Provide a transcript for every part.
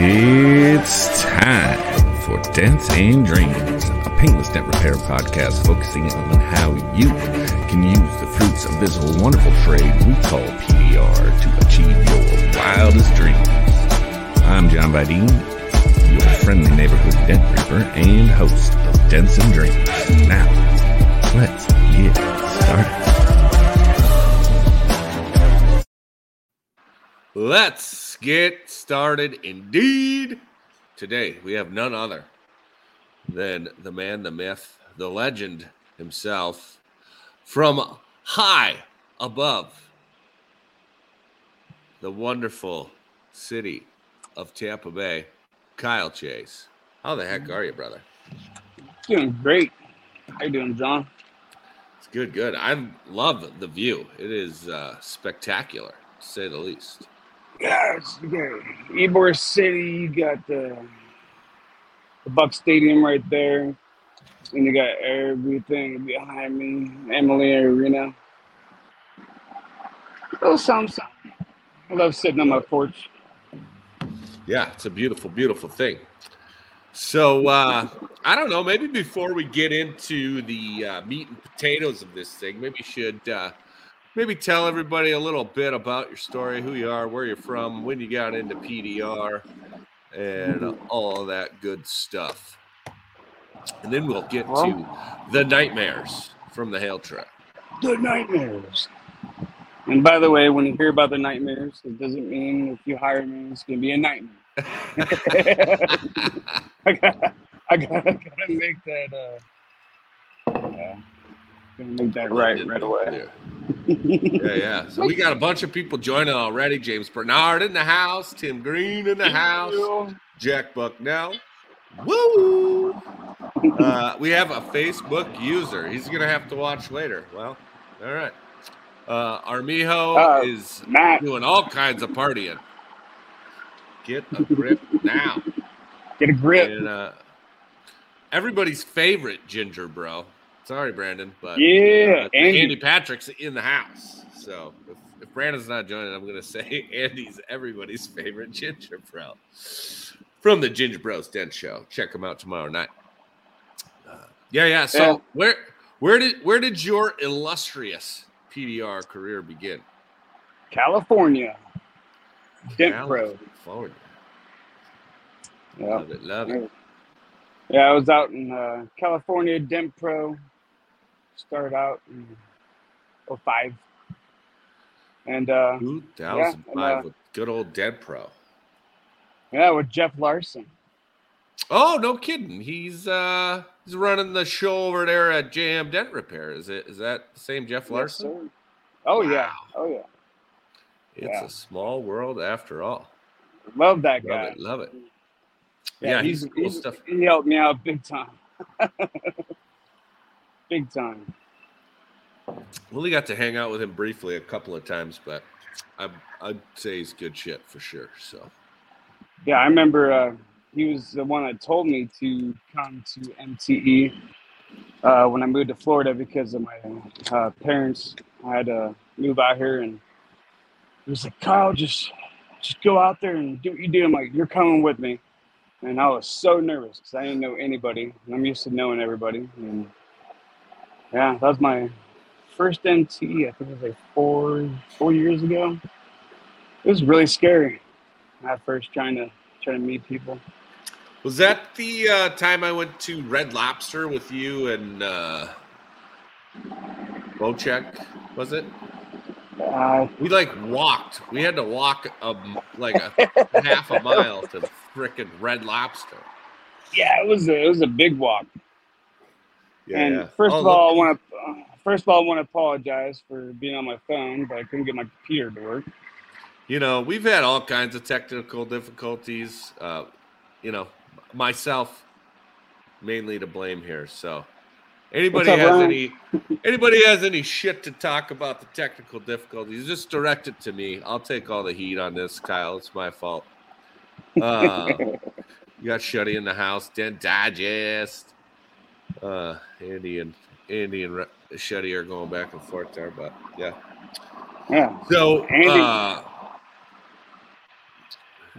It's time for Dents and Dreams, a paintless dent repair podcast focusing on how you can use the fruits of this wonderful trade we call PDR to achieve your wildest dreams. I'm John Vidine, your friendly neighborhood dent reaper and host of Dents and Dreams. Now, let's get started. Let's get started indeed. Today we have none other than the man, the myth, the legend himself from high above the wonderful city of Tampa Bay, Kyle Chase. How the heck are you, brother? Doing great. How you doing, John? It's good, good. I love the view. It is uh, spectacular, to say the least. Yes, you got Ybor City. You got the the Buck Stadium right there, and you got everything behind me. Amalie Arena. Oh, something. I love sitting on my porch. Yeah, it's a beautiful, beautiful thing. So uh, I don't know. Maybe before we get into the uh, meat and potatoes of this thing, maybe should uh, maybe tell everybody a little bit about your story, who you are, where you're from, when you got into PDR, and all that good stuff. And then we'll get to the nightmares from the hail truck. The nightmares. And by the way, when you hear about the nightmares, it doesn't mean if you hire me, it's going to be a nightmare. I got, I got, I got to make that. Uh, gonna make that right right away. yeah, yeah. So we got a bunch of people joining already. James Bernard in the house, Tim Green in the house, Jack Bucknell. Woo! Uh, we have a Facebook user. He's gonna have to watch later. Well, all right. Uh, Armijo Uh, is Matt. doing all kinds of partying. Get a grip now. Get a grip. And uh, everybody's favorite ginger bro. Sorry, Brandon, but Yeah, uh, Andy. Andy Patrick's in the house. So if, if Brandon's not joining, I'm going to say Andy's everybody's favorite ginger bro from the Ginger Bros Den Show. Check him out tomorrow night. Uh, yeah, yeah. So Yeah. where where did where did your illustrious PDR career begin? California. Dent Pro. California. Yeah. Love it, love it. yeah, I was out in uh, California, Dent Pro. Started out in 05. And uh, 2005 uh, with good old Dent Pro. yeah, with Jeff Larson. Oh, no kidding. He's uh he's running the show over there at JM Dent Repair. Is it is that the same Jeff Larson? sir. Oh, yeah. Oh, yeah. It's Yeah. a small world after all. Love that Love guy. it, love it. Yeah, he's cool stuff. He helped me out big time. big time. We only got to hang out with him briefly a couple of times, but I I'd say he's good shit for sure. So Yeah, I remember uh, he was the one that told me to come to MTE uh, when I moved to Florida because of my uh, parents. I had to move out here, and he was like, "Kyle, just just go out there and do what you do." I'm like, "You're coming with me," and I was so nervous because I didn't know anybody, and I'm used to knowing everybody. And yeah, that was my first MTE. I think it was like four four years ago. It was really scary at first trying to trying to meet people. was that the uh, time I went to Red Lobster with you and uh Bocek, was it? Uh, We like walked. We had to walk a, like a half a mile to frickin' Red Lobster. yeah, it was a, it was a big walk. And first Oh, of all, I want to uh, first of all I want to apologize for being on my phone, but I couldn't get my computer to work. you know, we've had all kinds of technical difficulties. Uh, you know, myself mainly to blame here. So, anybody up, has Ryan? any anybody has any shit to talk about the technical difficulties, just direct it to me. I'll take all the heat on this, Kyle. It's my fault. Uh, you got Shuddy in the house, Den Digest. Uh, Andy and Andy and Shuddy are going back and forth there, but yeah. Yeah, So, Andy- uh,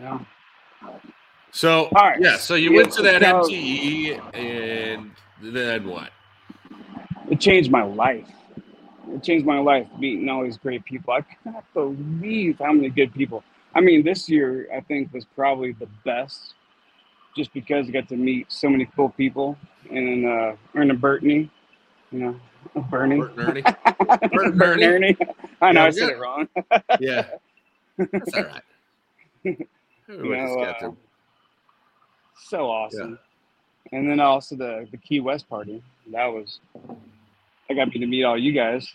yeah. So All right. yeah, so you went to that so- MTE, and then what? It changed my life. It changed my life meeting all these great people. I cannot believe how many good people. I mean, this year I think was probably the best, just because I got to meet so many cool people and then uh, Erna Burtney, you know, Bernie, Bert and Ernie? Bert and Ernie? Ernie. I know Yeah, I said good. it wrong. Yeah, that's all right. Know, got uh, so awesome. And then also the the Key West party. That was I got to meet all you guys,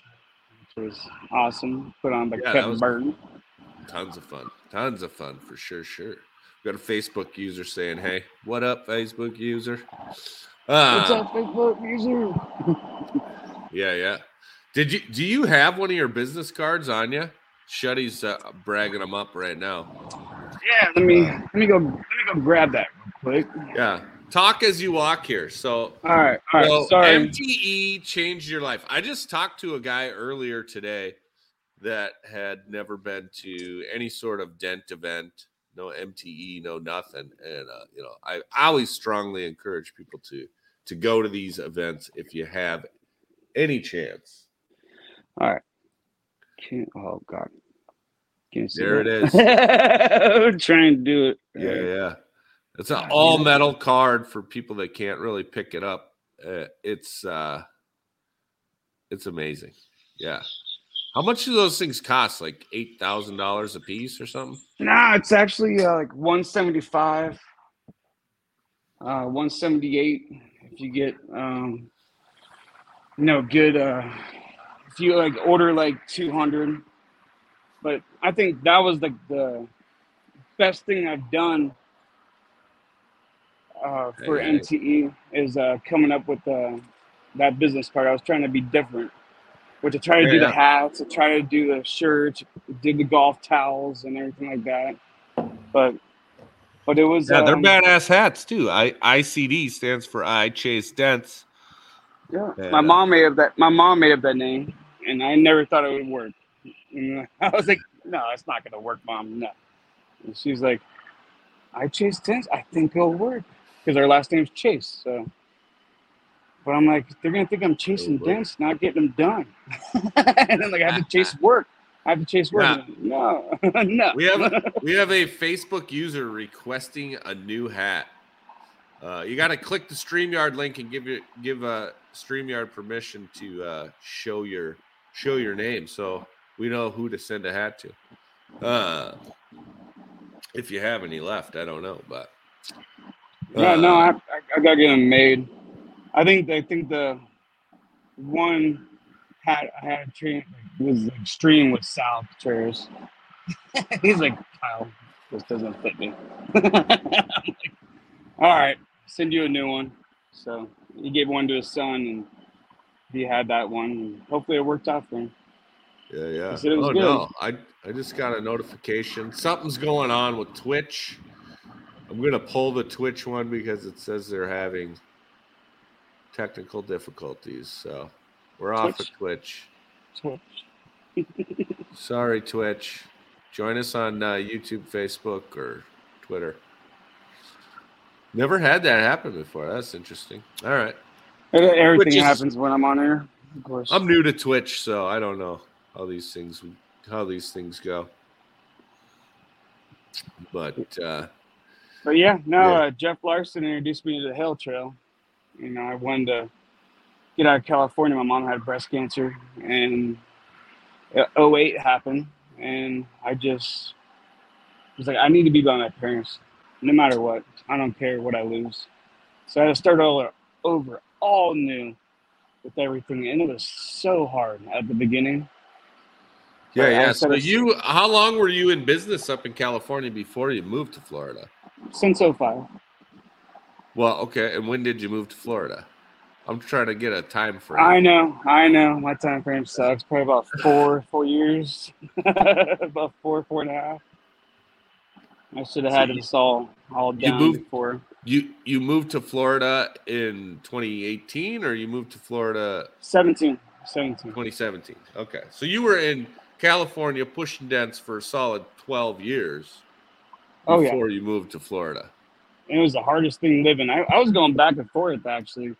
which was awesome. Put on by Yeah, Kevin Burton. Tons of fun. Tons of fun for sure, sure. We got a Facebook user saying, Hey, what up, Facebook user? What's Uh, up, Facebook user? yeah, yeah. Did you do you have one of your business cards on you? Shuddy's uh, bragging them up right now. Yeah, let me let me go let me go grab that real quick. Yeah. Talk as you walk here. So All right, all right. So sorry. MTE changed your life. I just talked to a guy earlier today that had never been to any sort of dent event, no MTE, no nothing. And uh, you know, I, I always strongly encourage people to to go to these events if you have any chance. All right. Can't, oh God. Can't see There it that? is. I'm trying to do it. Yeah, yeah. It's an all metal card for people that can't really pick it up. Uh, it's uh it's amazing. Yeah. How much do those things cost? Like eight thousand dollars a piece or something? Nah, it's actually uh, like 175, uh, 178. If you get, um, you know, good, uh, if you like order like 200. But I think that was like the best thing I've done uh, for Hey, hey. Is uh, coming up with uh, that business card. I was trying to be different, which I try to do Yeah. the hats, I try to do the shirts, did the golf towels and everything like that. But but it was Yeah, they're um, badass hats too. I ICD stands for I Chase Dents. Yeah. My mom made up that my mom made up that name, and I never thought it would work. And I was like, "No, it's not gonna work, mom. No." And she's like, "I chase Dents. I think it'll work because our last name's Chase." So, but I'm like, they're gonna think I'm chasing boy. dents, not getting them done. and then like I have to chase work. I have to chase work. Yeah. No, no. We have we have a Facebook user requesting a new hat. Uh, you got to click the Streamyard link and give it give a uh, Streamyard permission to uh, show your show your name, so we know who to send a hat to. Uh, if you have any left, I don't know, but Yeah, no, uh, I, I, I gotta get them made. I think I think the one hat I had a train was extreme with Sal Contreras. He's like, Kyle, this doesn't fit me. I'm like, All right, send you a new one. So he gave one to his son, and he had that one. And hopefully, it worked out for him. Yeah, yeah. He said it was oh good. no, I I just got a notification. Something's going on with Twitch. I'm gonna pull the Twitch one because it says they're having technical difficulties. So we're off of Twitch. Twitch. Sorry, Twitch. Join us on uh, YouTube, Facebook, or Twitter. Never had that happen before. That's interesting. All right. Everything is- happens when I'm on here, of course. I'm new to Twitch, so I don't know how these things how these things go. But uh, But yeah, no, Yeah. Uh, Jeff Larson introduced me to the Hail Trail. You know, I wanted to get out of California. My mom had breast cancer, and uh, 08 happened, and I just was like, I need to be by my parents, no matter what. I don't care what I lose. So I had to start all over, all new, with everything, and it was so hard at the beginning. yeah, But yeah. So you, how long were you in business up in California before you moved to Florida? Since 05. Well, okay. And when did you move to Florida? I'm trying to get a time frame. I know, I know. My time frame sucks. Probably about four, four years. about four, four and a half. I should have had So you- this all all you done moved- before. You you moved to Florida in 2018, or you moved to Florida 17. 17. 2017? Okay, so you were in California pushing dents for a solid 12 years Oh, yeah. before you moved to Florida. And it was the hardest thing living. I, I was going back and forth actually,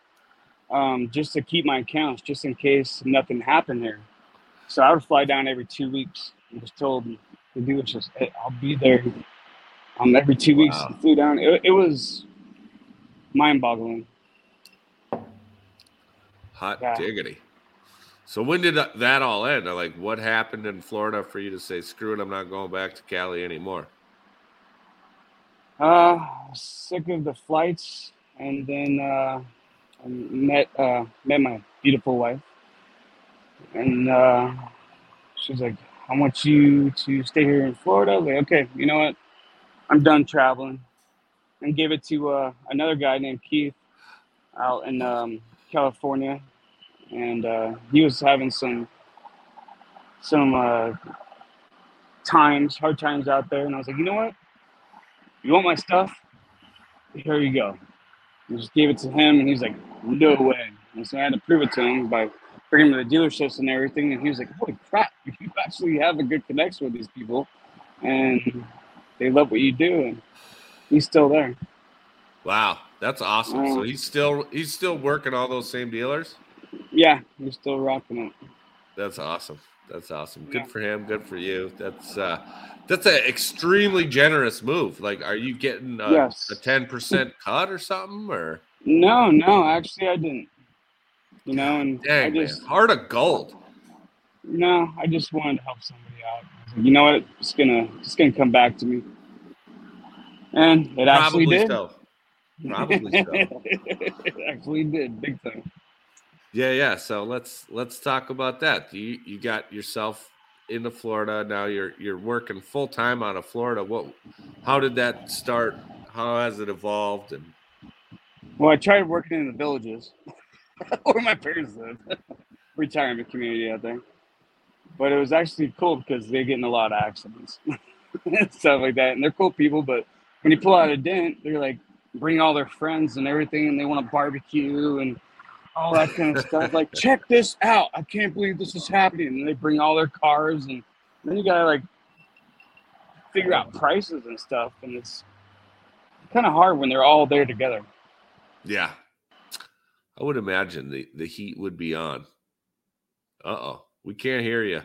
um, just to keep my accounts, just in case nothing happened there. So I would fly down every two weeks. I was told the dealership, just, hey, I'll be there um, every two weeks. Wow. Flew down. It, it was mind boggling. Hot Yeah. diggity. So when did that all end? Like, what happened in Florida for you to say, "Screw it, I'm not going back to Cali anymore"? Uh, sick of the flights, and then uh, I met uh, met my beautiful wife, and uh, she was like, "I want you to stay here in Florida." Like, okay, you know what? I'm done traveling, and gave it to uh, another guy named Keith out in um, California, and uh, he was having some some uh, times, hard times out there, and I was like, you know what? You want my stuff? Here you go. I just gave it to him, and he's like, no way. And so I had to prove it to him by bringing him to the dealerships and everything. And he was like, holy crap, you actually have a good connection with these people, and they love what you do. And he's still there. Wow, that's awesome. So Mm. he's still he's still working all those same dealers. Yeah, he's still rocking it. That's awesome. That's awesome. Good Yeah. for him. Good for you. That's uh that's an extremely generous move. Like, are you getting a, Yes. a ten percent cut or something? Or No, no, actually, I didn't. You know, and I dang, just man, heart of gold. no, I just wanted to help somebody out. Like, you know what? It's gonna, it's gonna come back to me. And it actually Probably did. so. Probably so. it actually did, big time. Yeah, yeah. So let's let's talk about that. You you got yourself into Florida now. You're you're working full time out of Florida. What? How did that start? How has it evolved? And Well, I tried working in the villages where my parents live, retirement community out there. But it was actually cool because they get in a lot of accidents and stuff like that. And they're cool people, but when you pull out a dent, they're like bring all their friends and everything, and they want to barbecue and all that kind of stuff. Like, check this out! I can't believe this is happening. And they bring all their cars, and then you gotta like figure out prices and stuff, and it's kind of hard when they're all there together. yeah, I would imagine the the heat would be on. Uh oh, we can't hear you.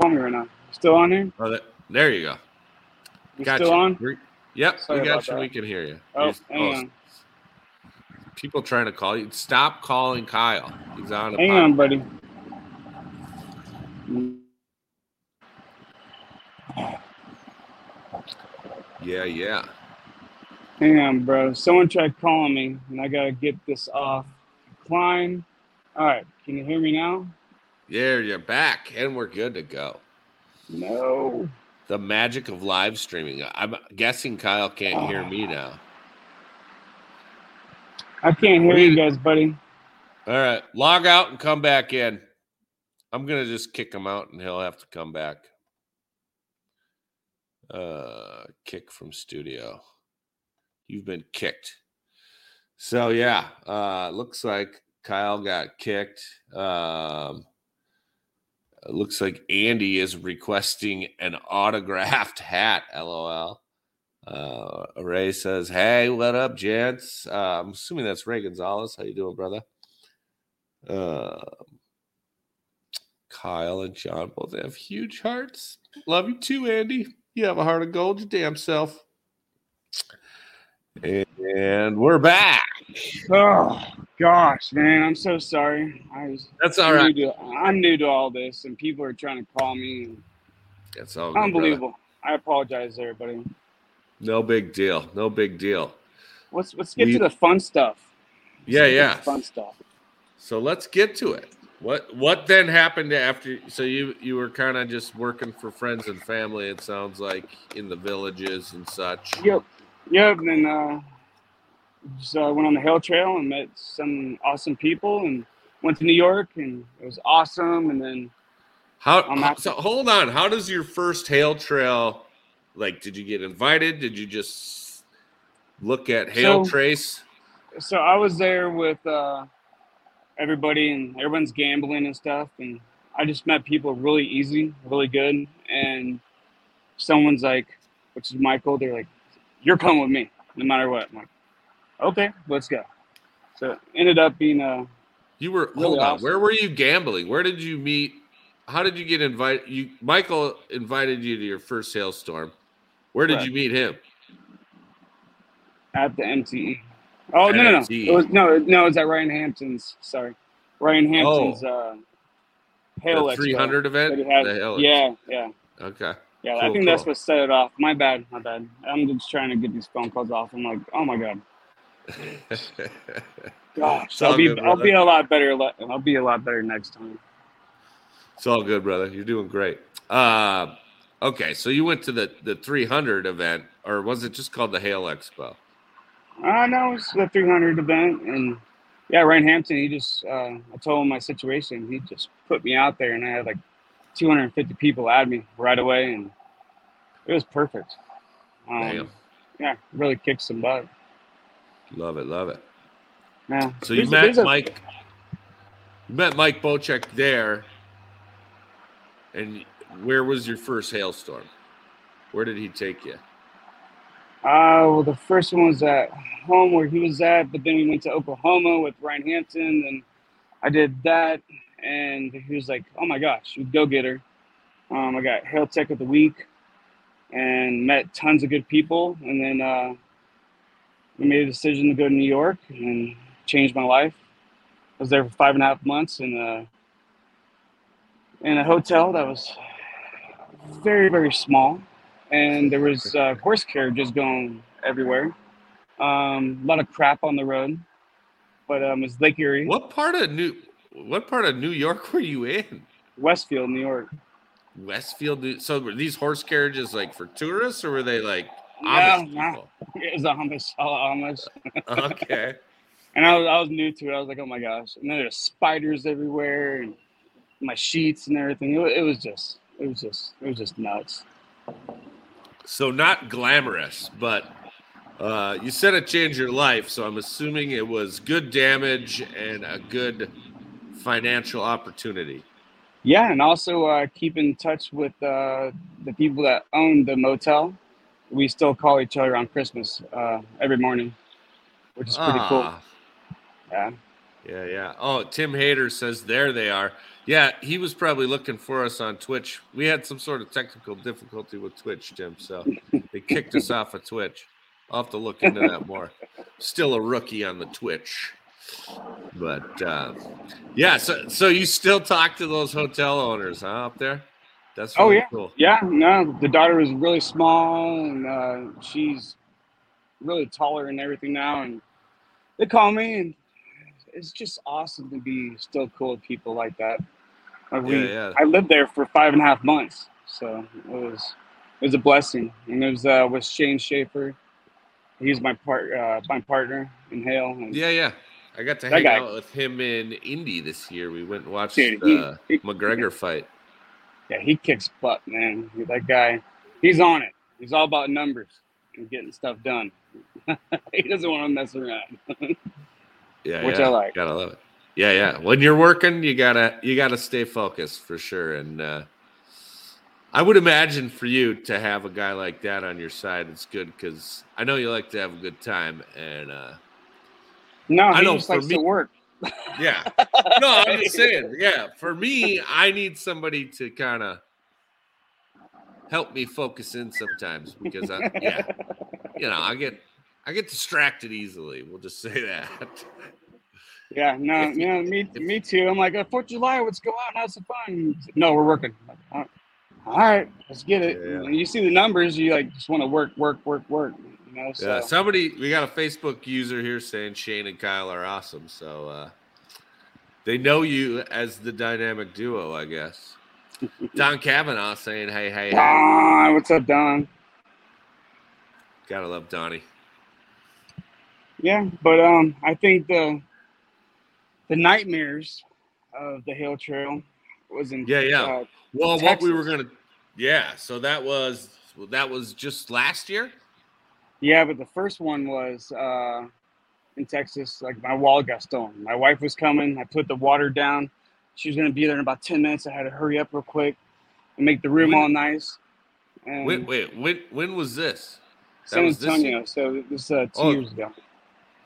Call me right now. Still on here? Oh, that, there you go. You Got still on? We're- yep, Sorry we got you. that. We can hear you. Oh, You're- hang on. People trying to call you. Stop calling Kyle. He's on. Hang pod- on, buddy. Yeah, yeah. Hang on, bro. Someone tried calling me, and I gotta get this off. Klein. All right. Can you hear me now? Yeah, you're back, and we're good to go. No. The magic of live streaming. I'm guessing Kyle can't hear me now. I can't hear you guys, buddy. All right, log out and come back in. I'm gonna just kick him out, and he'll have to come back. Uh, kick from studio. You've been kicked. So yeah, uh, looks like Kyle got kicked. Um, looks like Andy is requesting an autographed hat. LOL. Uh, Ray says, "Hey, what up, gents? Uh, I'm assuming that's Ray Gonzalez. How you doing, brother?" Uh, Kyle and John both have huge hearts. Love you too, Andy. You have a heart of gold, your damn self. And we're back. Oh gosh, man, I'm so sorry. I was That's all new to, I'm new to all this, and people are trying to call me. That's all. good, brother. Unbelievable. I apologize, everybody. No big deal. No big deal. Let's let's get We- to the fun stuff. Let's Yeah, yeah. Fun stuff. So let's get to it. What what then happened after? So you you were kind of just working for friends and family. It sounds like in the villages and such. Yep. Yep. And then uh, just uh, went on the hail trail and met some awesome people and went to New York and it was awesome. And then How? I'm not- so hold on. How does your first hail trail? Like, did you get invited? Did you just look at hail So- trace? so I was there with uh, everybody and everyone's gambling and stuff. And I just met people really easy, really good. And someone's like, which is Michael, they're like, you're coming with me. no matter what. I'm like, okay, let's go. So ended up being a You were Really hold on. awesome. Where were you gambling? Where did you meet? How did you get invited? You Michael invited you to your first hailstorm. Where did Correct. you meet him? at the MTE. Oh At no no no! MTE. It was no no. It was at Ryan Hampton's. Sorry, Ryan Hampton's uh, Hail Oh. the 300 that event. had. The yeah yeah Okay. yeah. I Cool, think that's what set it off. My bad my bad. I'm just trying to get these phone calls off. I'm like, oh my god, gosh, I'll be good, I'll be a lot better. I'll be a lot better next time. It's all good, brother. You're doing great. Uh, okay, so you went to the the 300 event, or was it just called the Hail Expo? Uh, no, it was the 300 event, and yeah, Ryan Hampton. He just, uh, I told him my situation. He just put me out there, and I had like 250 people add me right away, and it was perfect. Um, yeah, really kicked some butt. Love it, love it. Yeah. So you There's met there's a- Mike. You met Mike Bocek there, and where was your first hailstorm? Where did he take you? Uh, well, the first one was at home where he was at, but then we went to Oklahoma with Ryan Hampton, and I did that, and he was like, "Oh my gosh, you go getter!" Um, I got Hail Tech of the Week, and met tons of good people, and then uh, we made a decision to go to New York and changed my life. I was there for five and a half months in a in a hotel that was very very small and there was uh, horse carriages going everywhere. Um, a lot of crap on the road, but um, it's Lake Erie, What part of New What part of New York were you in? Westfield, New York. Westfield. New- So were these horse carriages like for tourists, or were they like Amish no, people? it was Amish, all Amish. Okay. And I was, I was new to it. I was like, oh my gosh! And then there's spiders everywhere, and my sheets and everything. It, it was just, it was just, it was just nuts. So not glamorous, but uh, you said it changed your life. So I'm assuming it was good damage and a good financial opportunity. Yeah, and also uh, keep in touch with uh, the people that own the motel. We still call each other on Christmas uh, every morning, which is pretty cool. Ah, Yeah. Yeah, yeah. Oh, Tim Hayter says there they are. Yeah, he was probably looking for us on Twitch. We had some sort of technical difficulty with Twitch, Jim. So they kicked us off of Twitch. I'll have to look into that more. Still a rookie on the Twitch. But uh, yeah, so so you still talk to those hotel owners, huh, up there? That's Oh, yeah. cool. Yeah, no, the daughter is really small, and uh, she's really taller and everything now. And they call me, and it's just awesome to be still cool with people like that. Uh, we, Yeah, yeah. I lived there for five and a half months, so it was it was a blessing. And it was uh, with Shane Schaefer. He's my part, uh, my partner in Hail. And Yeah, yeah. I got to hang guy- out with him in Indy this year. We went and watched Dude, the he- McGregor fight. Yeah, he kicks butt, man. That guy, he's on it. He's all about numbers and getting stuff done. he doesn't want to mess around. Yeah, Which yeah. I like. Gotta love it. Yeah, yeah. When you're working, you gotta you gotta stay focused for sure. And uh, I would imagine for you to have a guy like that on your side, it's good because I know you like to have a good time. And uh, No, I he know, just for likes me- to work. yeah, no, I'm just saying. Yeah, for me, I need somebody to kind of help me focus in sometimes because I, yeah, you know, I get I get distracted easily. We'll just say that. Yeah, no, If you- no, me, if- me too. I'm like, uh, Fourth of July, let's go out and have some fun. No, we're working. Like, all right, all right, let's get it. Yeah. When you see the numbers, you like just want to work, work, work, work. You know, so Yeah, somebody we got a Facebook user here saying Shane and Kyle are awesome. So uh they know you as the dynamic duo, I guess. Don Kavanaugh saying, Hey, hey, hey. Don, what's up, Don? Gotta love Donnie. Yeah, but um, I think the the nightmares of the Hail Trail was in Yeah, yeah. uh, Well, what we were gonna yeah, so that was that was just last year? Yeah, but the first one was uh, in Texas. Like my wall got stolen. My wife was coming. I put the water down. She was gonna be there in about ten minutes. I had to hurry up real quick and make the room When- all nice. And Wait, wait, when when was this? San was this Antonio. So this is uh, two Oh. years ago.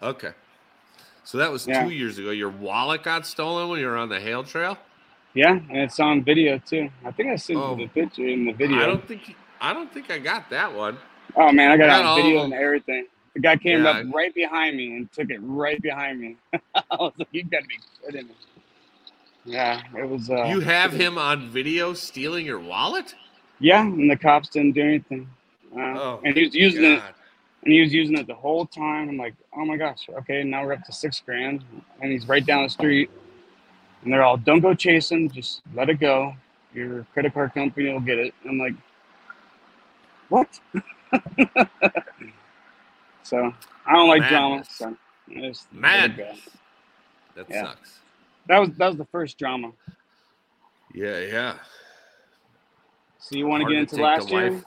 Okay. So that was Yeah. two years ago. Your wallet got stolen when you were on the Hail Trail. Yeah, and it's on video too. I think I sent Oh. you the picture in the video. I don't think I don't think I got that one. Oh man, I got, Got on video and everything. The guy came Yeah. up right behind me and took it right behind me. I was like, "You gotta be kidding me!" Yeah, it was. Uh, you have him on video stealing your wallet? Yeah, and the cops didn't do anything. Uh, Oh, and he was using it. And he was using it the whole time. I'm like, "Oh my gosh, okay, now we're up to six grand," and he's right down the street, and they're all, "Don't go chasing, just let it go. Your credit card company will get it." I'm like, "What?" so I don't like drama. Madness. So I just let it go. Madness. That Yeah. sucks. That was that was the first drama. Yeah, yeah. So you want to get into last year?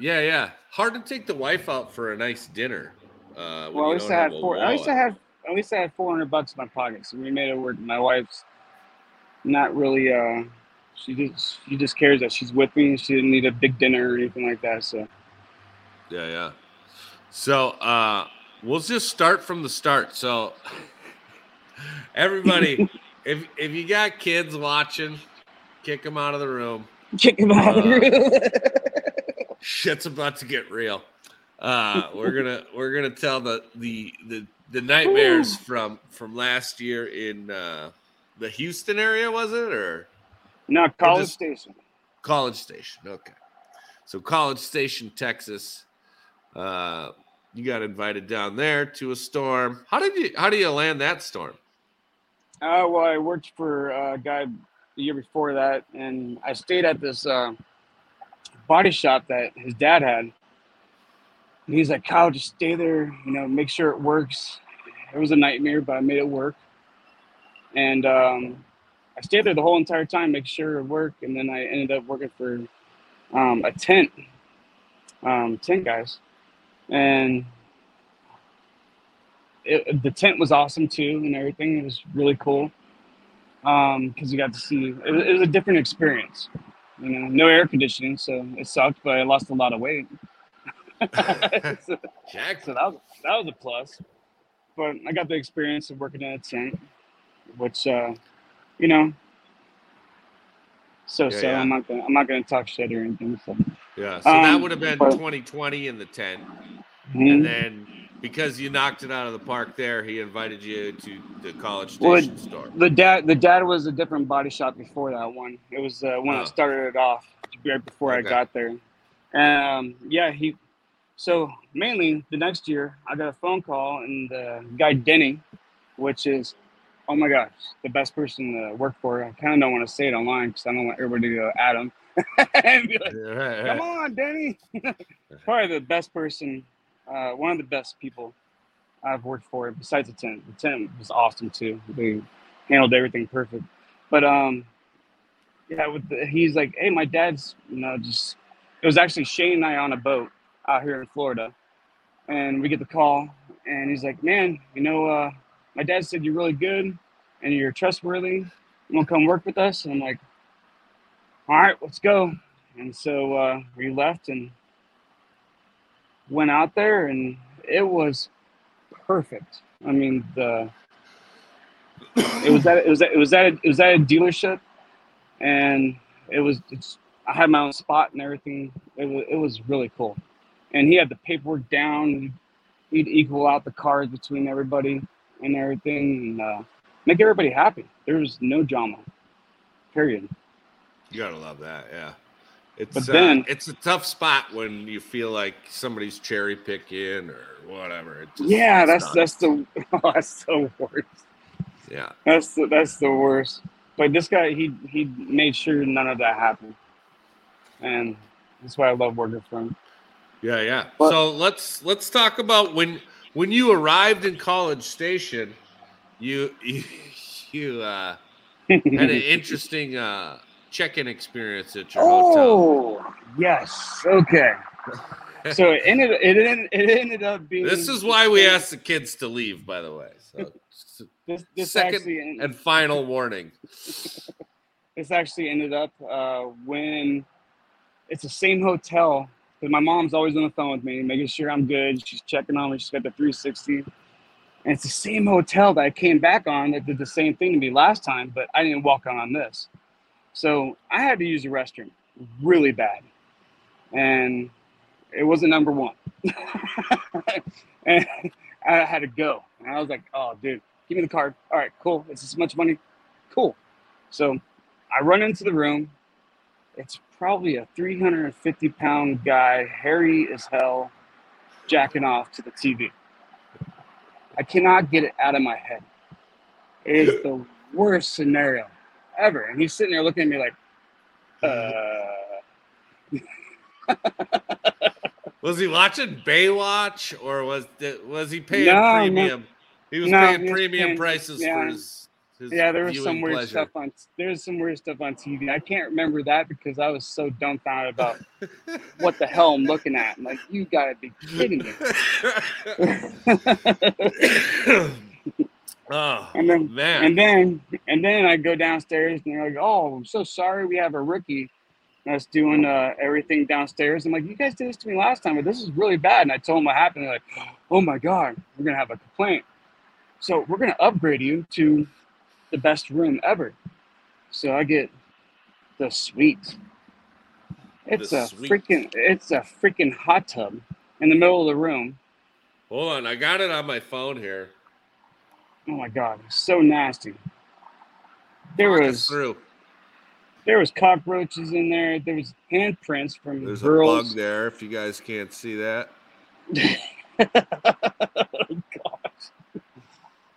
Yeah, yeah. Hard to take the wife out for a nice dinner. Uh, Well, at least I had four. At least I had at least I had four hundred bucks in my pocket, so we made it work. My wife's not really. uh She just she just cares that she's with me. She didn't need a big dinner or anything like that. So Yeah, yeah. So uh we'll just start from the start. So everybody, if if you got kids watching, kick them out of the room. kick them out. Uh, Shit's about to get real. Uh we're gonna we're gonna tell the the the, the nightmares from from last year in uh the Houston area, was it or no, College just- Station. College Station. Okay. So College Station, Texas. Uh, you got invited down there to a storm. How did you? How do you land that storm? Uh, well, I worked for a guy the year before that, and I stayed at this uh, body shop that his dad had. And he's like, Kyle, just stay there, you know, make sure it works. It was a nightmare, but I made it work. And um, I stayed there the whole entire time, make sure it worked. And then I ended up working for um, a tent, um, tent guys. And it, the tent was awesome too and everything. It was really cool because you got to see it, was- it was a different experience. You know, no air conditioning, so it sucked, but I lost a lot of weight. so, Jack. so that was that was a plus. But I got the experience of working in a tent, which uh, you know. So Yeah, so yeah. I'm not gonna I'm not gonna talk shit or anything. So Yeah. So that Um, would have been but- 2020 in the tent, Mhm. and then because you knocked it out of the park there, he invited you to the College Well, Station storm. The dad, the dad was a different body shop before that one. It was uh, when Oh. I started it off, right before Okay. I got there. And um, yeah, he. So mainly the next year, I got a phone call, and the guy Denny, which is, oh my gosh, the best person to work for. I kind of don't want to say it online because I don't want everybody to go at him and be like, "Come on, Denny." Probably the best person, uh, one of the best people I've worked for besides the tent. The tent was awesome too. They handled everything perfect. But um, yeah, with the, he's like, hey, my dad's, you know, just. It was actually Shane and I on a boat out here in Florida, and we get the call, and he's like, man, you know, uh, my dad said you're really good, and you're trustworthy. You want to come work with us? And I'm like, all right, let's go. And so uh, we left and went out there, and it was perfect. I mean, the it was that it was that it was at a, it was at a dealership, and it was it's, I had my own spot and everything. It was it was really cool, and he had the paperwork down. He'd, he'd equal out the cards between everybody and everything, and uh, make everybody happy. There was no drama. Period. You gotta love that, yeah. It's But uh, then- it's a tough spot when you feel like somebody's cherry picking or whatever. Just- Yeah, that's not- that's the oh, that's the worst. yeah. That's the, that's the worst. But this guy, he he made sure none of that happened, and that's why I love working for him. Yeah, yeah. But- so let's let's talk about when when you arrived in College Station, you you, you uh, had an interesting uh, check-in experience at your hotel. oh yes, okay. So it ended it ended, it ended up being. This is why we asked the kids to leave, by the way. So this this second and final warning. this actually ended up uh, when it's the same hotel because my mom's always on the phone with me, making sure I'm good. She's checking on me. She's got the 360. And it's the same hotel that I came back on that did the same thing to me last time, but I didn't walk on on this. So I had to use the restroom really bad. And it wasn't number one. and I had to go. And I was like, oh, dude, give me the card. All right, cool. It's this much money. Cool. So I run into the room. It's probably a 350 pound guy, hairy as hell, jacking off to the TV. I cannot get it out of my head. It is the worst scenario ever. And he's sitting there looking at me like, uh. was he watching Baywatch or was was he paying No, no. premium? He was No, paying he was premium paying- prices yeah. for his, his yeah, there was some weird pleasure. stuff on there's some weird stuff on TV. I can't remember that because I was so dumbfounded about what the hell I'm looking at. I'm like, you gotta be kidding me. oh and then man, and then and then I go downstairs and they're like, "Oh, I'm so sorry, we have a rookie that's doing uh, everything downstairs." I'm like, "You guys did this to me last time, but this is really bad." And I told them what happened. They're like, "Oh my god, we're gonna have a complaint. So we're gonna upgrade you to the best room ever." So I get the suite. It's The a suite. freaking it's a freaking hot tub in the middle of the room. hold on, I got it on my phone here. Oh my god, so nasty. There Walk was through. There was cockroaches in there. There was handprints from There's girls. a bug there. If you guys can't see that.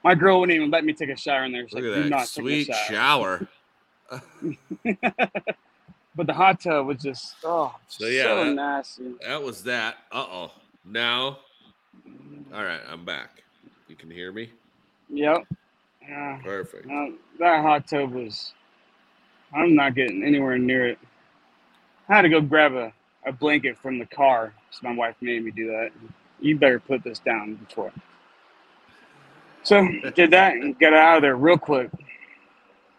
My girl wouldn't even let me take a shower in there. She's look like, at "Do that not sweet shower." shower. But the hot tub was just oh, So, yeah, so that- nasty. That was that. Uh oh. Now, all right, I'm back. You can hear me. Yep. Yeah. Perfect. Uh, that hot tub was. I'm not getting anywhere near it. I had to go grab a, a blanket from the car. So my wife made me do that. You better put this down before. So did that and got out of there real quick,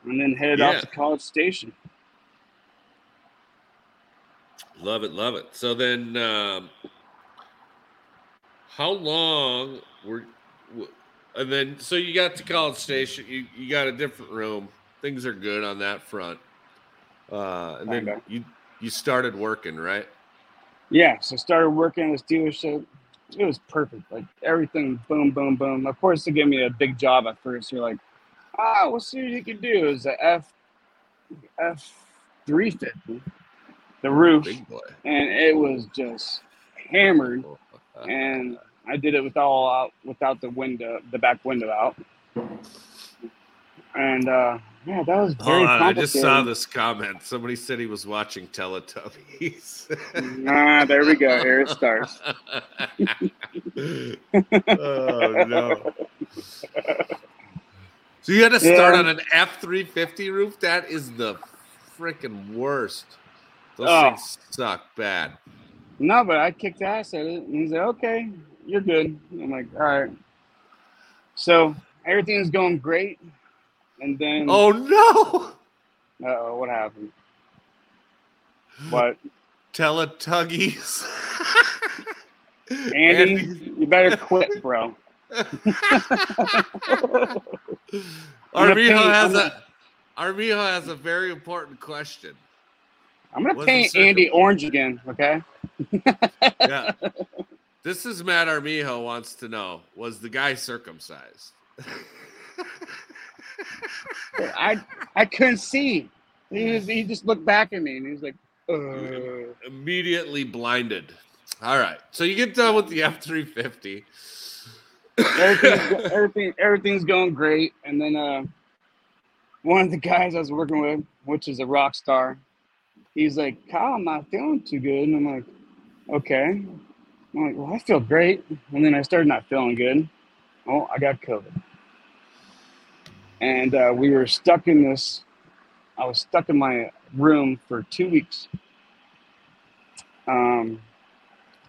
and then headed Yeah. off to College Station. Love it, love it. So then, um, how long were, and then so you got to College Station. You you got a different room. Things are good on that front. Uh, and then you you started working, right? Yeah, so started working at this dealership. It was perfect. Like everything, boom, boom, boom. Of course, they gave me a big job at first. You're like, ah, we'll see what you can do. It F F three fifty, the roof, Big boy. and it was just hammered. And I did it with all out without the window, the back window out. And uh, yeah, that was very Hold on, I just saw this comment. Somebody said he was watching Teletubbies. Ah, there we go. Here it starts. oh no. So you had to start Yeah. on an F three fifty roof? That is the freaking worst. Those Oh. things suck bad. No, but I kicked ass at it. And he's like, okay, you're good. I'm like, all right. So everything's going great. And then, Oh no! Uh oh, what happened? What? Teletuggies. Andy, you better quit, bro. gonna Armijo has a Armijo has a very important question. I'm going to Wasn't paint. Andy orange again, okay? Yeah. This is Matt Armijo wants to know was the guy circumcised? I I couldn't see. He, was, he just looked back at me and he was like, uh. Immediately blinded. All right. So you get done with the F 350. everything's, everything everything's going great. And then uh, one of the guys I was working with, which is a rock star, he's like, Kyle, I'm not feeling too good. And I'm like, okay. I'm like, well, I feel great. And then I started not feeling good. Oh, I got COVID. And uh, we were stuck in this, I was stuck in my room for two weeks. Um,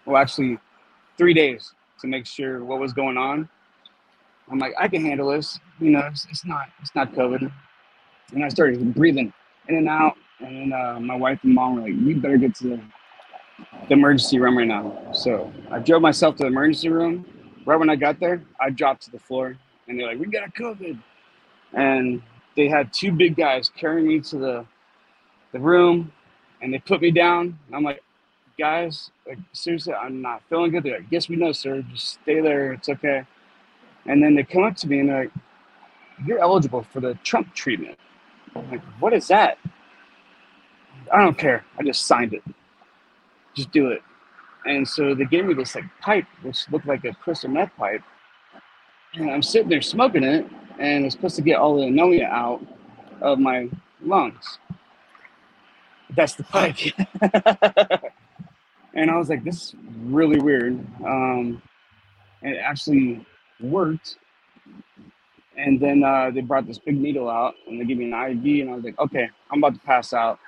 well, actually, three days to make sure what was going on. I'm like, I can handle this. You know, it's, it's not it's not COVID. And I started breathing in and out. And then uh, my wife and mom were like, you better get to the the emergency room right now. So I drove myself to the emergency room. Right when I got there, I dropped to the floor, and they're like, "We got COVID," and they had two big guys carrying me to the the room, and they put me down. And I'm like, "Guys, like seriously, I'm not feeling good." They're like, "Yes, we know, sir. Just stay there. It's okay." And then they come up to me and they're like, "You're eligible for the Trump treatment." I'm like, "What is that?" I don't care. I just signed it. Just do it. And so they gave me this like pipe, which looked like a crystal meth pipe. And I'm sitting there smoking it, and it's supposed to get all the ammonia out of my lungs. That's the pipe. and I was like, this is really weird. Um, and it actually worked. And then uh, they brought this big needle out and they gave me an IV, and I was like, okay, I'm about to pass out.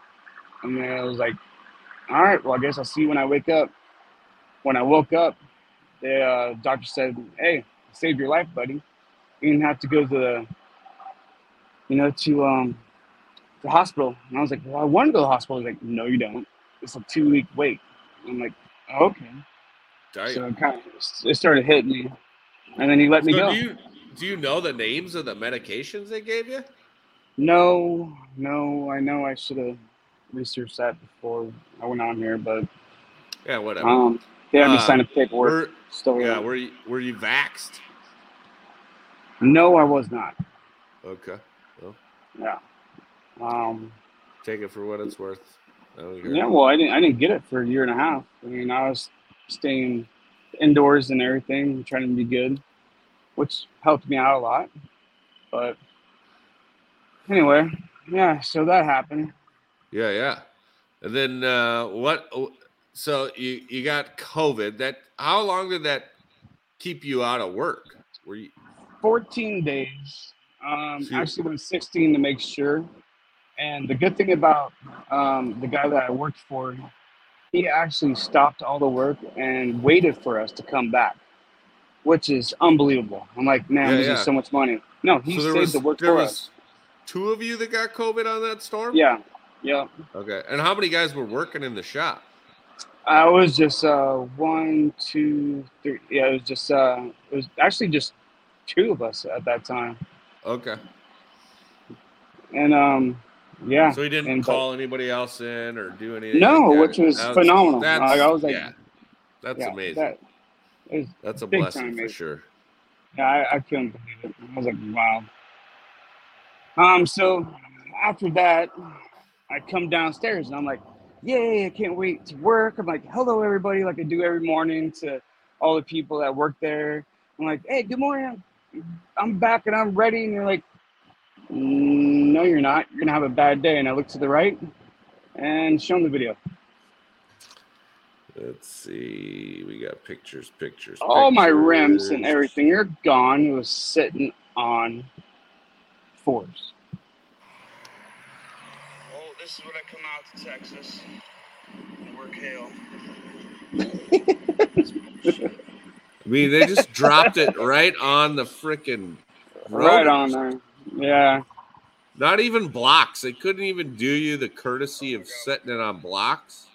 And then I was like, all right, well, I guess I'll see you when I wake up. When I woke up, the uh, doctor said, hey, saved your life, buddy. You didn't have to go to the, you know, to um, the hospital. And I was like, well, I want to go to the hospital. He's like, no, you don't. It's a two week wait. I'm like, oh, okay. Damn. So it kind of it started hitting me, and then he let me So go. do you do you know the names of the medications they gave you? No, no, I know I should have researched that before I went on here, but Yeah, whatever. um, they had me Uh, sign a paperwork. were, Still, yeah, were you were you vaxxed? no, I was not. Okay, Yeah. Um, take it for what it's worth. I don't care. yeah. Well, I didn't. I didn't get it for a year and a half. I mean, I was staying indoors and everything, trying to be good, which helped me out a lot. But anyway, yeah. So that happened. Yeah, yeah. And then uh, what? So you you got COVID. That how long did that keep you out of work? Were you 14 days. Um, actually went 16 to make sure. And the good thing about um, the guy that I worked for, he actually stopped all the work and waited for us to come back, which is unbelievable. I'm like, man, Yeah, this yeah. is so much money. No, he so saved was the work for was us. two of you that got COVID on that storm? Yeah, yeah. Okay. And how many guys were working in the shop? I was just uh, one, two, three. Yeah, it was just uh, it was actually just two of us at that time. Okay. And um, yeah. So he didn't and- call anybody else in or do anything. No, like which was That's- phenomenal. That's, Like, I was like, yeah, that's yeah, amazing. That, was that's a blessing for sure. Yeah, I, I couldn't believe it. I was like, wow. Um, so after that, I come downstairs and I'm like, yay, I can't wait to work. I'm like, hello, everybody, like I do every morning to all the people that work there. I'm like, hey, good morning. I'm back and I'm ready. And you're like, "Mm, no, you're not. You're going to have a bad day. And I look to the right and show them the video. Let's see. We got pictures, pictures. All my rims and pictures. everything are gone. It was sitting on fours. This is when I come out to Texas and work hail. I mean, they just dropped it right on the freaking Right on there. Yeah. Not even blocks. They couldn't even do you the courtesy of setting it on blocks.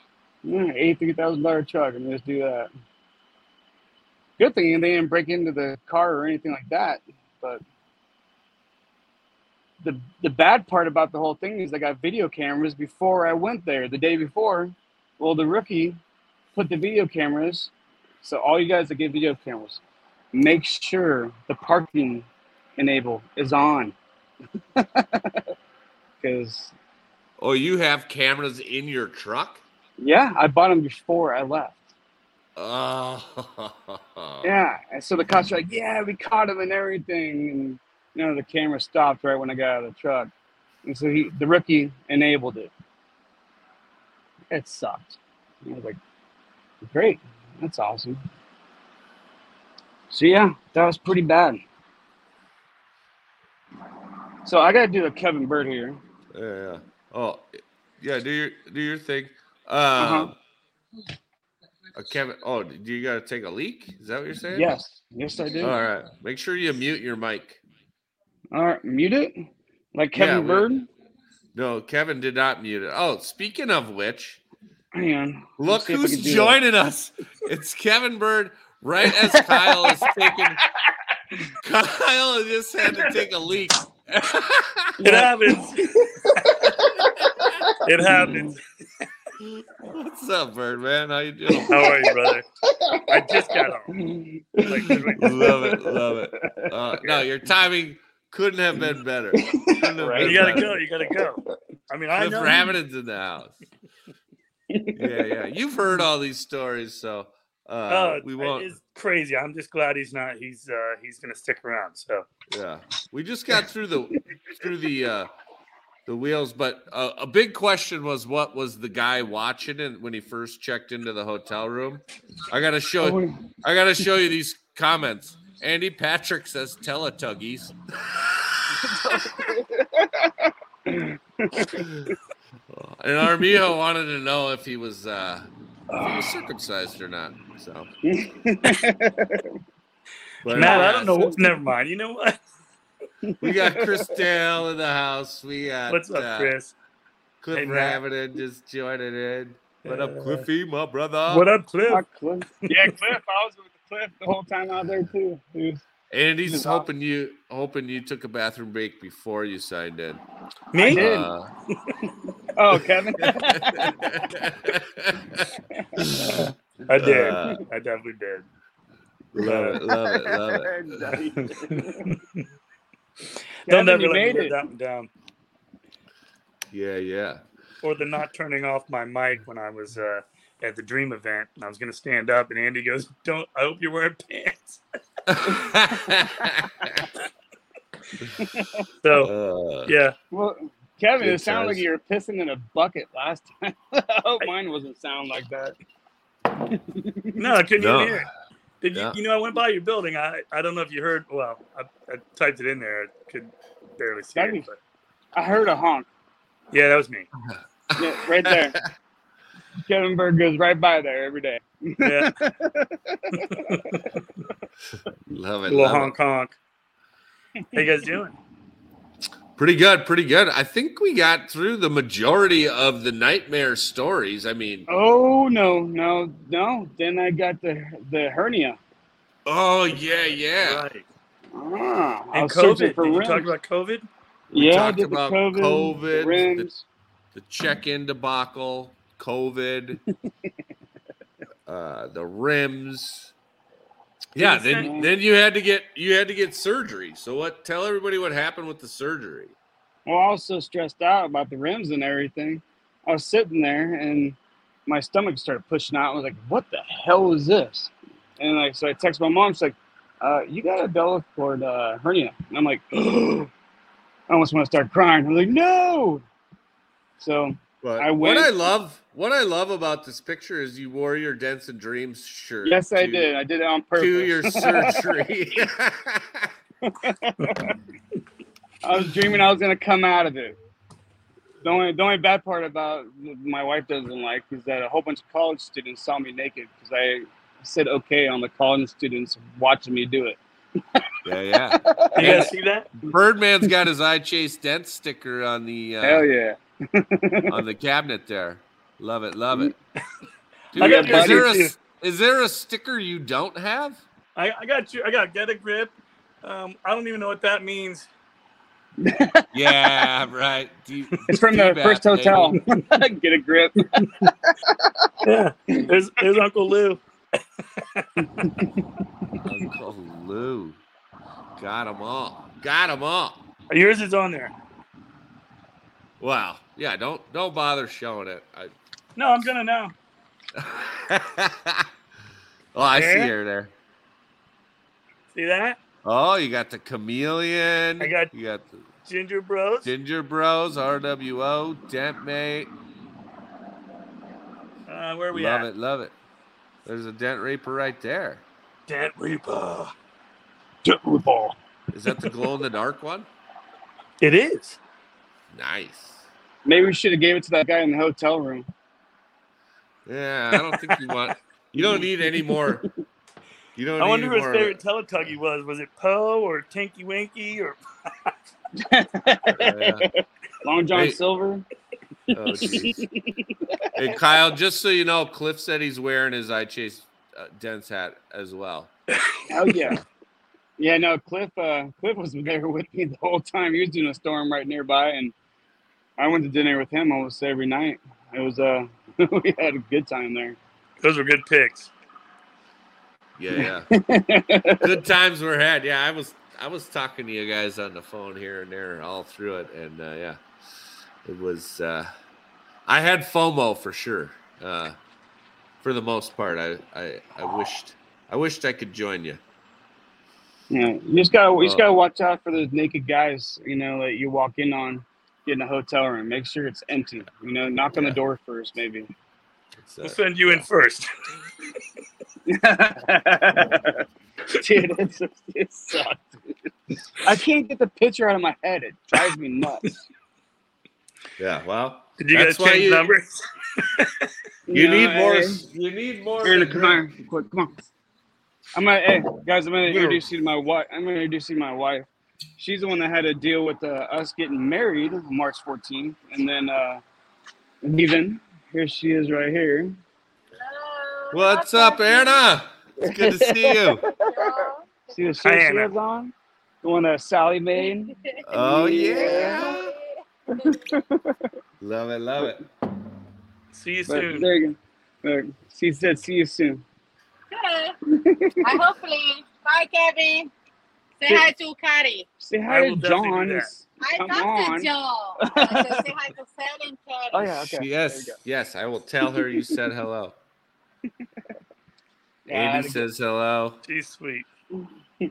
Yeah, eighty-three thousand dollar truck, and just do that. Good thing they didn't break into the car or anything like that. But the the bad part about the whole thing is I got video cameras before I went there. The day before, well, the rookie put the video cameras. So all you guys that get video cameras, make sure the parking enable is on. Because Oh, you have cameras in your truck? yeah, I bought them before I left. Oh. Yeah, and so the cops are like, "Yeah, we caught him and everything," and you know the camera stopped right when I got out of the truck, and so he, the rookie, enabled it. It sucked. I was like, "Great, that's awesome." So yeah, that was pretty bad. So I got to do a Kevin Bird here. Yeah, yeah. Oh, yeah. Do your do your thing. Um, Uh-huh. uh, Kevin. Oh, do you got to take a leak? Is that what you're saying? Yes, yes, I do. All right. Make sure you mute your mic. All right, mute it, like Kevin we- Bird. No, Kevin did not mute it. Oh, speaking of which, hang on. Look see if I who's can do joining us. It's Kevin Bird, right as Kyle is taking. Kyle just had to take a leak. It happens. it happens. What's up, Bird man? How you doing? How are you, brother? I just got home. Like, love it, love it. Uh, no, your timing couldn't have been better. Have Right. been you gotta better. go. You gotta go. I mean, I Cliff know. Rabbit's in the house. Yeah, yeah. You've heard all these stories, so uh, Oh, we won't. It's crazy. I'm just glad he's not. He's uh he's gonna stick around. So Yeah, we just got through the through the uh, the wheels, but uh, a big question was what was the guy watching it when he first checked into the hotel room? I gotta show Oh, I gotta show you these comments. Andy Patrick says Teletuggies. and Armijo wanted to know if he was uh, if he was circumcised or not. So, but, Matt, I uh, don't know. What, never mind. You know what? We got Chris Dale in the house. We got What's up, uh, Chris? Cliff Hey, Matt. Just joining in. What up, Uh, Cliffy, my brother? What up, Cliff? Cliff. Yeah, Cliff. I was with Cliff the whole time out there too. He was- Andy's Just hoping you hoping you took a bathroom break before you signed in. Me? Uh, Oh, Kevin. I did. Uh, I definitely did. love it, love it, love it. Don't Kevin, ever let me made it. that one down. Yeah, yeah. Or the not turning off my mic when I was uh, at the Dream event and I was going to stand up, and Andy goes, "Don't. I hope you're wearing pants." So Uh, yeah, Well, Kevin, Good it sounded like you were pissing in a bucket last time. I hope mine wasn't sound like that. no, I couldn't No. hear it. Did you? You know, I went by your building. I I don't know if you heard. Well, I, I typed it in there. I could barely see That'd it. be- But I heard a honk. yeah, that was me. Yeah, right there. Kevin Bird goes right by there every day. Yeah, love it, little love it. honk honk. How you guys doing? Pretty good, pretty good. I think we got through the majority of the nightmare stories. I mean, Oh no, no, no! Then I got the the hernia. oh yeah, yeah. Right. Ah, And COVID. for Did you talk about COVID? yeah, talked did the about COVID, COVID, the the- The check-in debacle, COVID, uh, the rims. Yeah, then then you had to get you had to get surgery. So what? Tell everybody what happened with the surgery. Well, I was so stressed out about the rims and everything. I was sitting there and my stomach started pushing out. I was like, "What the hell is this?" And like, so I text my mom. She's like, uh, "You got a umbilical cord uh, hernia." And I'm like, I almost want to start crying. I'm like, "No!" So But I what I love, what I love about this picture is you wore your Dents and Dreams shirt. yes, I did. I did it on purpose. To your surgery. I was dreaming I was gonna come out of it. The only the only bad part about my wife doesn't like is that a whole bunch of college students saw me naked because I said okay on the college students watching me do it. yeah, yeah. You guys see that? Birdman's got his I Chase Dent sticker on the uh, Hell yeah! on the cabinet there. Love it, love it. Dude, is, there a, is there a sticker you don't have? I, I got you. I got get a grip. Um, I don't even know what that means. Yeah, right. It's from the first baby. hotel. Get a grip. Yeah, there's there's Uncle Lou. Uncle Lou. Got them all. Got them all. Yours is on there. Wow. Yeah, don't don't bother showing it. I, No, I'm gonna now. oh, I see There? her there. See that? Oh, you got the chameleon. I got- you got the Ginger Bros. Ginger Bros, RWO, Dent Mate. Uh, where are we love at? Love it, love it. There's a Dent Reaper right there. Dent Reaper. Dent Reaper. Is that the glow in the dark one? It is. Nice. Maybe we should have gave it to that guy in the hotel room. Yeah, I don't think you want. You don't need any more. You don't I need wonder who his more. favorite Teletuggy was. Was it Po or Tinky Winky or Yeah. Long John Hey. Silver. Oh, geez. hey, Kyle, just so you know, Cliff said he's wearing his I Chase uh, Dents hat as well. Oh yeah. Yeah, no, Cliff uh Cliff was there with me the whole time. He was doing a storm right nearby and I went to dinner with him almost every night. It was uh we had a good time there. Those were good picks. Yeah, yeah. Good times were had. Yeah, I was I was talking to you guys on the phone here and there all through it, and uh, yeah, it was. Uh, I had FOMO for sure. Uh, for the most part, I, I I wished I wished I could join you. Yeah, you just gotta you just Uh, gotta watch out for those naked guys. You know that you walk in on, get in a hotel room. Make sure it's empty. You know, knock on the door first, maybe. Uh, We'll send you in first. dude, it's, it sucks. dude. I can't get the picture out of my head. It drives me nuts. yeah, well, Did you That's guys why change you- numbers? you know, need more. hey, You need more. Here, than come on, quick, come on. I'm gonna, hey guys, I'm gonna introduce you to my wife. I'm gonna introduce you to my wife. She's the one that had to deal with uh, us getting married March 14th, and then uh, leaving. Here she is, right here. What's up, Anna? It's good to see you. See the shirt Hi, she Anna. has on? The one that Sally made. Oh yeah. Love it, love it. See you But soon. there you go. She said, "See you soon." Good. I hopefully. Bye, Kevin. Say hi to Kari. Say I hi will to definitely do John. that. It's- I Come got on. to Joe. I said, say hi to Sally and Kari. Oh yeah, okay. There you Yes, go. yes, I will tell her you said hello. Yeah, Andy I- says hello. She's sweet.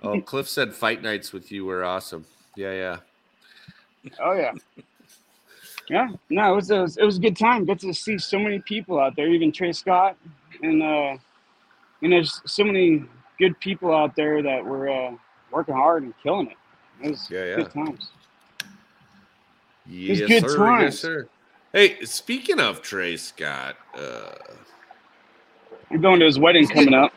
Oh, Cliff said fight nights with you were awesome. Yeah, yeah. Oh yeah. Yeah, no, it was, it was it was a good time. Got to see so many people out there, even Trey Scott, and uh, and there's so many good people out there that were uh, working hard and killing it. It was Yeah, yeah. good times. Yes, good sir. times. Yes, sir. Hey, speaking of Trey Scott, uh, I'm going to his wedding coming up.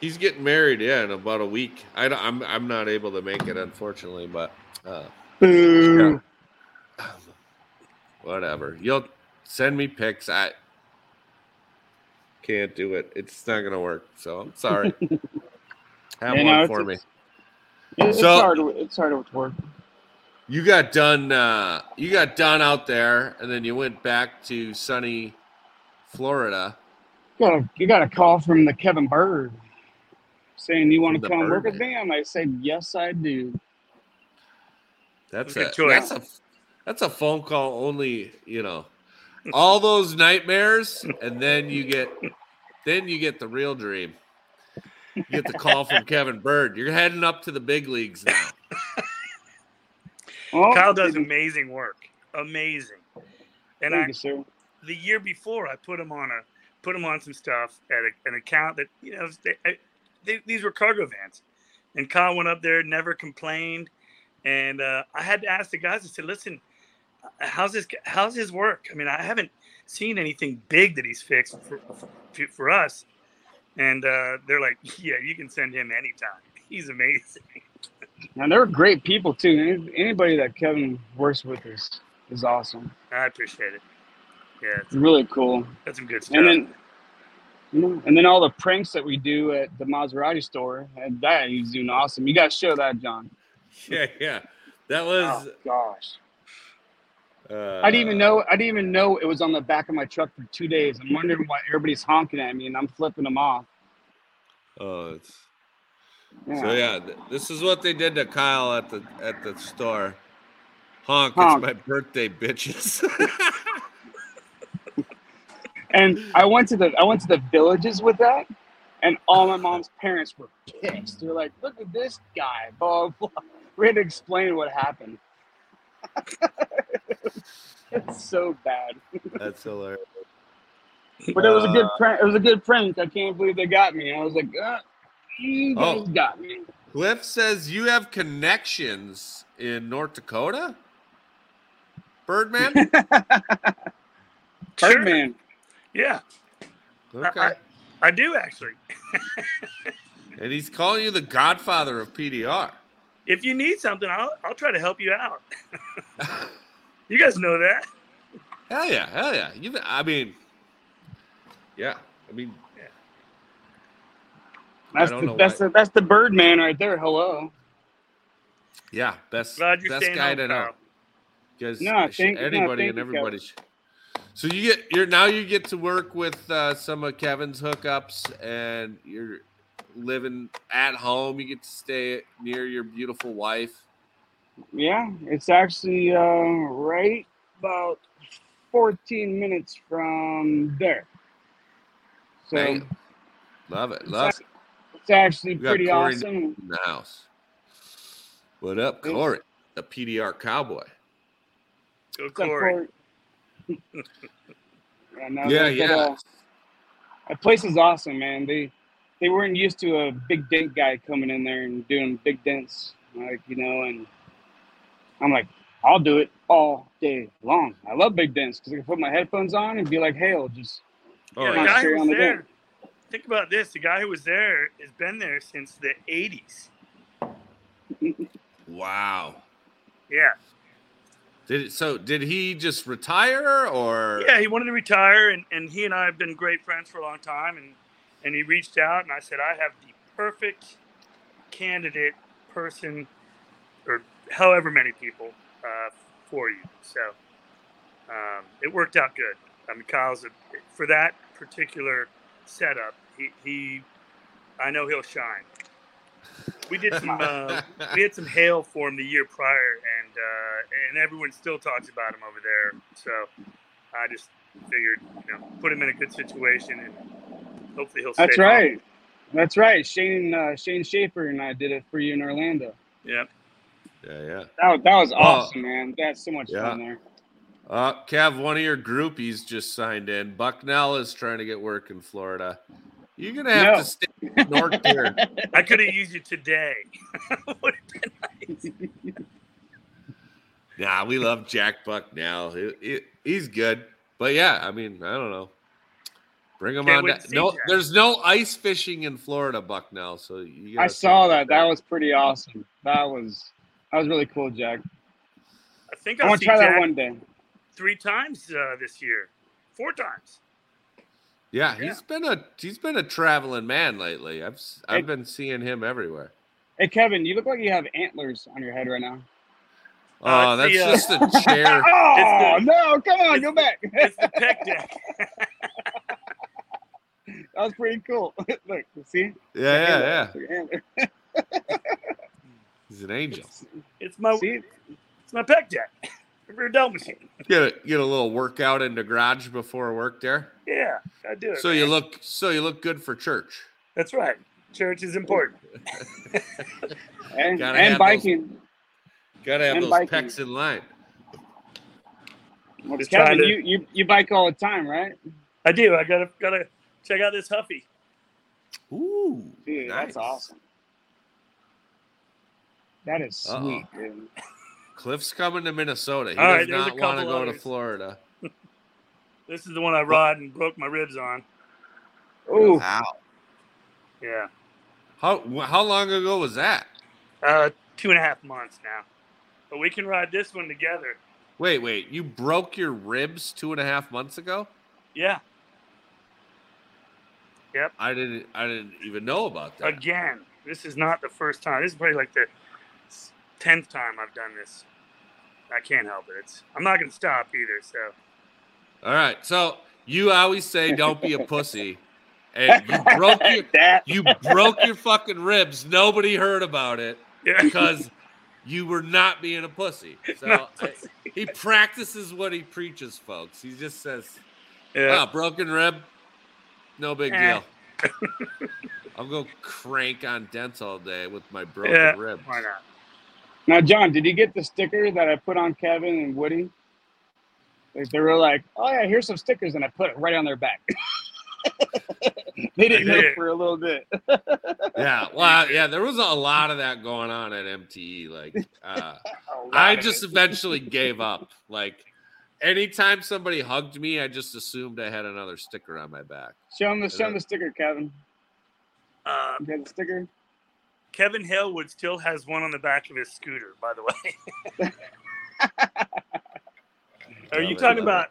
he's getting married. Yeah, in about a week. I don't, I'm I'm not able to make it, unfortunately, but uh, Boo. whatever. You'll send me pics. I can't do it. It's not gonna work. So I'm sorry. Have Yeah, one no, for it's- me. It's, So- it's hard. to- It's hard with work. You got done. Uh, you got done out there, and then you went back to sunny Florida. Got a, you got a call from the Kevin Bird saying you want to come work with me. And I said yes, I do. That's Good a choice. that's a that's a phone call only. You know, all those nightmares, and then you get then you get the real dream. You get the call from Kevin Bird. You're heading up to the big leagues now. Well, Kyle does amazing work. Amazing. And Thank I, you, sir. the year before, I put him on a put him on some stuff at a, an account that you know they, I, they, these were cargo vans, and Kyle went up there, never complained, and uh, I had to ask the guys. I said, "Listen, how's this? How's his work? I mean, I haven't seen anything big that he's fixed for for, for us." And uh, they're like, "Yeah, you can send him anytime. He's amazing." And they're great people too. Anybody that Kevin works with is is awesome. I appreciate it. Yeah, It's really cool. that's some good stuff. And then, you know, and then all the pranks that we do at the Maserati store, and that he's doing awesome. You got to show that, John. Yeah, yeah. That Oh was. gosh, Uh, I didn't even know. I didn't even know it was on the back of my truck for two days. I'm wondering why everybody's honking at me, and I'm flipping them off. Oh, it's, Yeah. so yeah. th- This is what they did to Kyle at the at the store. Honk! Honk. It's my birthday, bitches. And I went to the I went to the villages with that, and all my mom's parents were pissed. They're like, "Look at this guy!" Blah blah. We had to explain what happened. it's so bad, That's hilarious. but it was a good Uh, prank. It was a good prank. I can't believe they got me. I was like, uh, "You guys Oh. got me." Cliff says you have connections in North Dakota. Birdman. Sure. Birdman. Yeah, Okay. I do actually. And he's calling you the godfather of PDR. If you need something, I'll I'll try to help you out. you guys know that. Hell yeah, hell yeah. You, I mean, yeah. I mean, That's don't the know that's the that's the Birdman right there. Hello. yeah. Best Glad you're best staying guy to know. Because No, thank- no, anybody thank and everybody. sh- So you get you're now you get to work with uh, some of Kevin's hookups, and you're living at home. You get to stay near your beautiful wife. Yeah, it's actually uh, right about 14 minutes from there. So Bang. Love it. Love it. it's actually pretty Corey awesome. in the house. What up, Hey. Corey? The PDR cowboy. Go Corey. Corey? yeah, no, Yeah, that- yeah. That, uh, that place is awesome, man. They they weren't used to a big dent guy coming in there and doing big dents, like you know. And I'm like, I'll do it all day long. I love big dents because I can put my headphones on and be like, Hail, just Oh, Yeah, the guy who was the there. dent. Think about this: the guy who was there has been there since the '80s. Wow. Yeah, Did it, so? Did he just retire or? yeah. He wanted to retire, and, and he and I have been great friends for a long time. And and he reached out, and I said, I have the perfect candidate person, or however many people uh, for you. So um, it worked out good. I mean, Kyle's a, for that particular setup. He, he I know he'll shine. We did some uh, we had some hail for him the year prior, and uh, and everyone still talks about him over there. So I just figured, you know, put him in a good situation, and hopefully he'll. That's stay home. right. That's right. Shane uh, Shane Schaefer and I did it for you in Orlando. Yep. Yeah, yeah. That, that was Oh. awesome, man. That's so much Yeah. fun there. Uh, Kev, one of your groupies just signed in. Bucknell is trying to get work in Florida. You're gonna have No. to stay north here. I could have used you today. Would've nice. Nah, we love Jack Bucknell. He, he- he's good, but yeah, I mean, I don't know. Bring him Can't on. wait to No, Jack. there's no ice fishing in Florida, Bucknell. So you I saw see- that. That was pretty awesome. That was that was really cool, Jack. I think I I'll want to try Jack that one day. three times uh, this year, four times. Yeah, he's been a he's been a traveling man lately. I've I've Hey. been seeing him everywhere. Hey, Kevin, you look like you have antlers on your head right now. Oh, Uh, that's the, uh, just a chair. Oh the- no! Come on, it's go back. It's the pec deck. that was pretty cool. look, see? Yeah, yeah, yeah. Antler. He's an angel. It's my See? it's my pec deck. Rear delt machine. Get a get a little workout in the garage before work there. Yeah, I do it. So you look so you look good for church. That's right. Church is important. And, Gotta and have biking. Gotta have And those biking. pecs in line. Well, Kevin, to- you, you you bike all the time, right? I do. I gotta gotta check out this Huffy. Ooh, Dude, nice. that's awesome. That is Uh-oh. sweet, dude. Cliff's coming to Minnesota. He All right, does there's a not want to couple go to. Florida. This is the one I rod and broke my ribs on. Oh, Wow. Yeah. How how long ago was that? Uh, two and a half months now. But we can ride this one together. Wait, wait. You broke your ribs two and a half months ago? Yeah. Yep. I didn't. I didn't even know about that. Again, this is not the first time. This is probably like the tenth time I've done this. I can't help it. It's I'm not gonna stop either. So All right. So you always say don't be a pussy, and you broke your you broke your fucking ribs. Nobody heard about it yeah. because you were not being a pussy. So I- he practices what he preaches, folks. He just says, yeah. "Ah, broken rib, no big Eh. deal." I'll go crank on dents all day with my broken Yeah. rib. Why not? Now, John, did you get the sticker that I put on Kevin and Woody? Like they were like, "Oh yeah, here's some stickers," and I put it right on their back. they didn't know for a little bit. Yeah, well, yeah, there was a lot of that going on at MTE. Like, uh, I just it. eventually gave up. Like, anytime somebody hugged me, I just assumed I had another sticker on my back. show them the show him the sticker, Kevin. Uh, You got the sticker? Kevin Halewood still has one on the back of his scooter. By the way. Are you talking about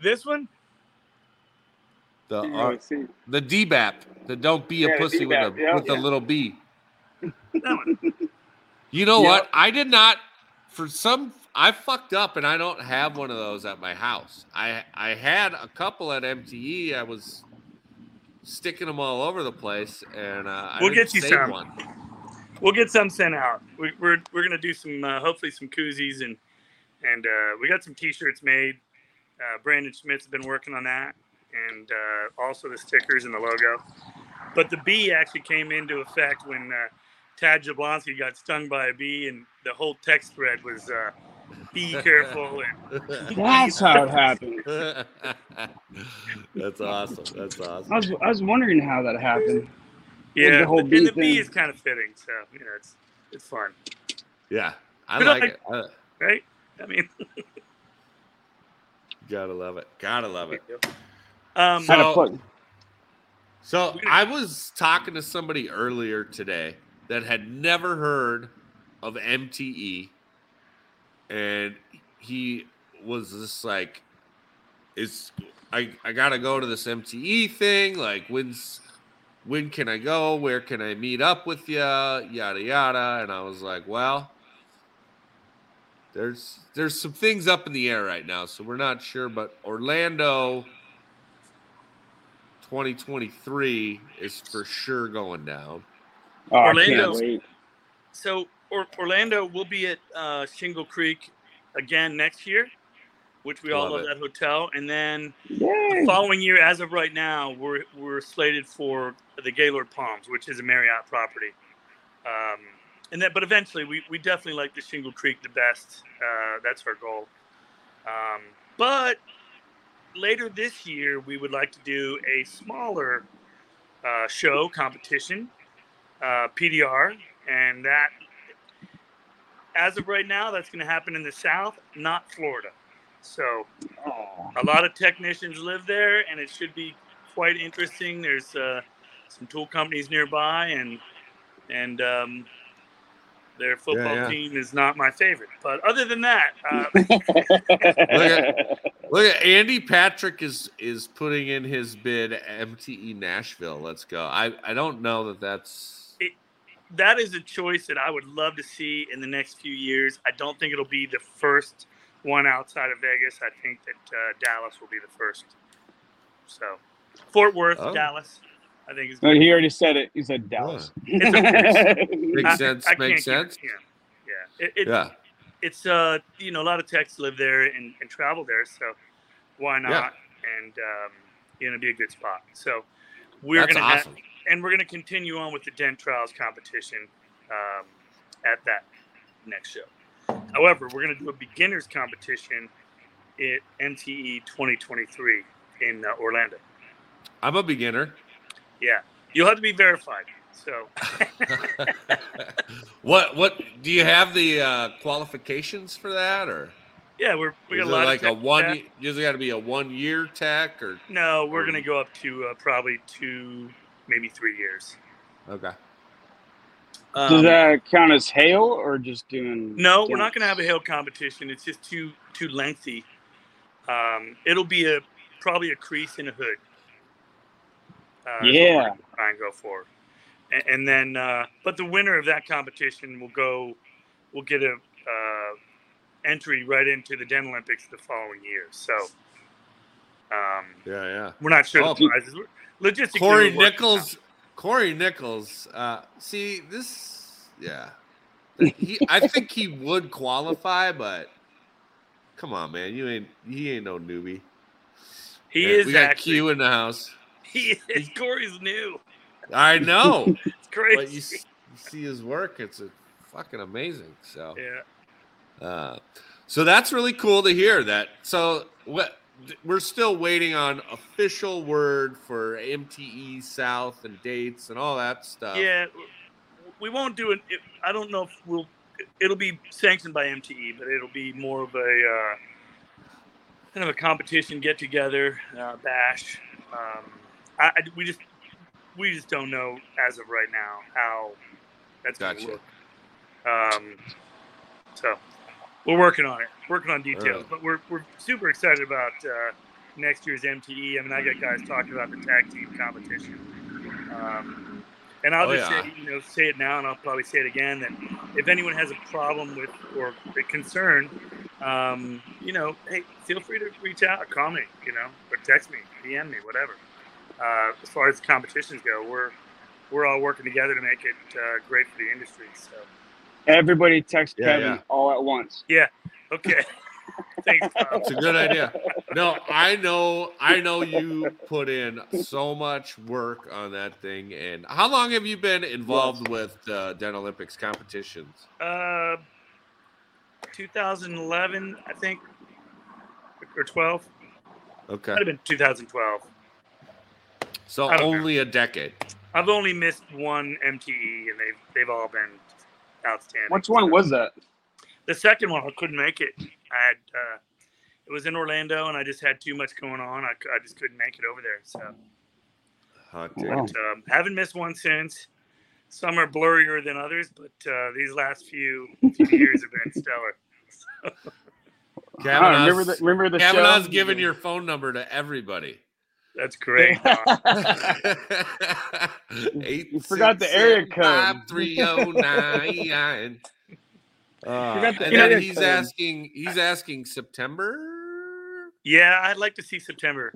This one, The You R- know, see. the DBAP, the don't be a Yeah, the pussy with a DBAP, yeah, with a little B. that one. You know Yeah. what? I did not for some I fucked up and I don't have one of those at my house. I I had a couple at MTE. I was sticking them all over the place and uh, We'll get you some. one. We'll get some sent out. We, we're we're gonna do some uh, hopefully some koozies and and uh, we got some T-shirts made. Uh, Brandon Schmidt's been working on that, and uh, also the stickers and the logo. But the bee actually came into effect when uh, Tad Jablonski got stung by a bee, and the whole text thread was uh, "Be careful." That's how it happened. That's awesome. That's awesome. I awesome. was I was wondering how that happened. yeah, the whole and bee the bee thing. is kind of fitting, so you know it's it's fun, Yeah, I But like I- it. I, right? I mean, gotta love it. Gotta love it. um, So- Had to put So I was talking to somebody earlier today that had never heard of MTE, and he was just like, "It's I I gotta go to this MTE thing? Like, when's when can I go? Where can I meet up with you? Yada yada." And I was like, "Well." There's there's some things up in the air right now, so we're not sure. But Orlando 2023 is for sure going down. oh, I Orlando. can't wait. So or, Orlando will be at uh, Shingle Creek again next year, which we all Love love it. that hotel. And then Yay. the following year, as of right now, we're we're slated for the Gaylord Palms, which is a Marriott property. Um, and that, but eventually, we, we definitely like the Shingle Creek the best. Uh, that's our goal. Um, but later this year, we would like to do a smaller uh, show competition, uh, PDR, and that, as of right now, that's going to happen in the South, not Florida. So Oh, a lot of technicians live there, and it should be quite interesting. There's uh, some tool companies nearby, and and um, their football yeah. team is not my favorite. But other than that, uh, Look at Andy Patrick is is putting in his bid MTE Nashville. Let's go. I I don't know that that's that is a choice that I would love to see in the next few years. I don't think it'll be the first one outside of Vegas. I think that uh, Dallas will be the first. So, Fort Worth, Oh. Dallas, I think is. no, he already said it. He said Dallas. It's okay. makes I- sense. I can't makes keep sense. Yeah, yeah. It, it, Yeah. It's uh, you know, a lot of techs live there and, and travel there, so why not? Yeah. And um, you know, it'd be a good spot. So we're That's gonna awesome. have, and we're gonna continue on with the Dent Trials competition um, at that next show. However, we're gonna do a beginners competition at MTE 2023 in uh, Orlando. I'm a beginner. Yeah, you'll have to be verified. So what what do you have the uh, qualifications for that or yeah, we're we got a lot like a one does it got to be a one year tech or No, we're Or- gonna go up to uh, probably two, maybe three years. okay Does Um, that count as hail or just doing? No, we're not going to have a hail competition. It's just too too lengthy. Um, it'll be a probably a crease in a hood. Uh, is what Yeah. gonna try and go for, and, and then uh, but the winner of that competition will go, will get a uh, entry right into the Dent Olympics the following year. So um, yeah yeah we're not sure Oh, the prizes. Logistically, Corey we're working it out. Nichols Corey Nichols uh see this yeah he, I think he would qualify but come on man you ain't he ain't no newbie He Yeah, is we got actually. Q in the house He is. Corey's new. I know It's crazy. but you, s- you see his work it's a fucking amazing so yeah. Uh, so that's really cool to hear that. So what we're still waiting on official word for MTE South and dates and all that stuff. Yeah, we won't do it. I don't know if we'll. It'll be sanctioned by MTE, but it'll be more of a uh, kind of a competition get together, uh, bash. Um, I, I- we just we just don't know as of right now how that's going to Gotcha. look. Um, so we're working on it, working on details, Alright. but we're we're super excited about uh, next year's MTE. I mean, I got guys talking about the tag team competition. Um, and I'll Oh, just yeah. say, you know, say it now, and I'll probably say it again that if anyone has a problem with or a concern, um, you know, hey, feel free to reach out, call me, you know, or text me, DM me, whatever. Uh, as far as competitions go, we're we're all working together to make it uh, great for the industry. So, Everybody text Yeah, Kevin yeah. all at once. Yeah. Okay, thanks, Tom. It's a good idea. No, I know, I know you put in so much work on that thing. And how long have you been involved with uh, Dent Olympics competitions? Uh, 2011, I think, or 12. Okay, Might have been 2012. so I don't know. only a decade. I've only missed one MTE, and they've they've all been outstanding. Which one was that? the second one? I couldn't make it. I had uh, it was in Orlando, and I just had too much going on. I, I just couldn't make it over there. So Hot Wow. um, haven't missed one since. Some are blurrier than others, but uh, these last few, few years have been stellar. Kevin, Ah, remember Oz- the remember the Kevin show? Oz giving your phone number to everybody. That's great. Eight, You forgot the area code. Three oh nine. Uh, Forgot and then he's code. asking. He's asking September. Yeah, I'd like to see September.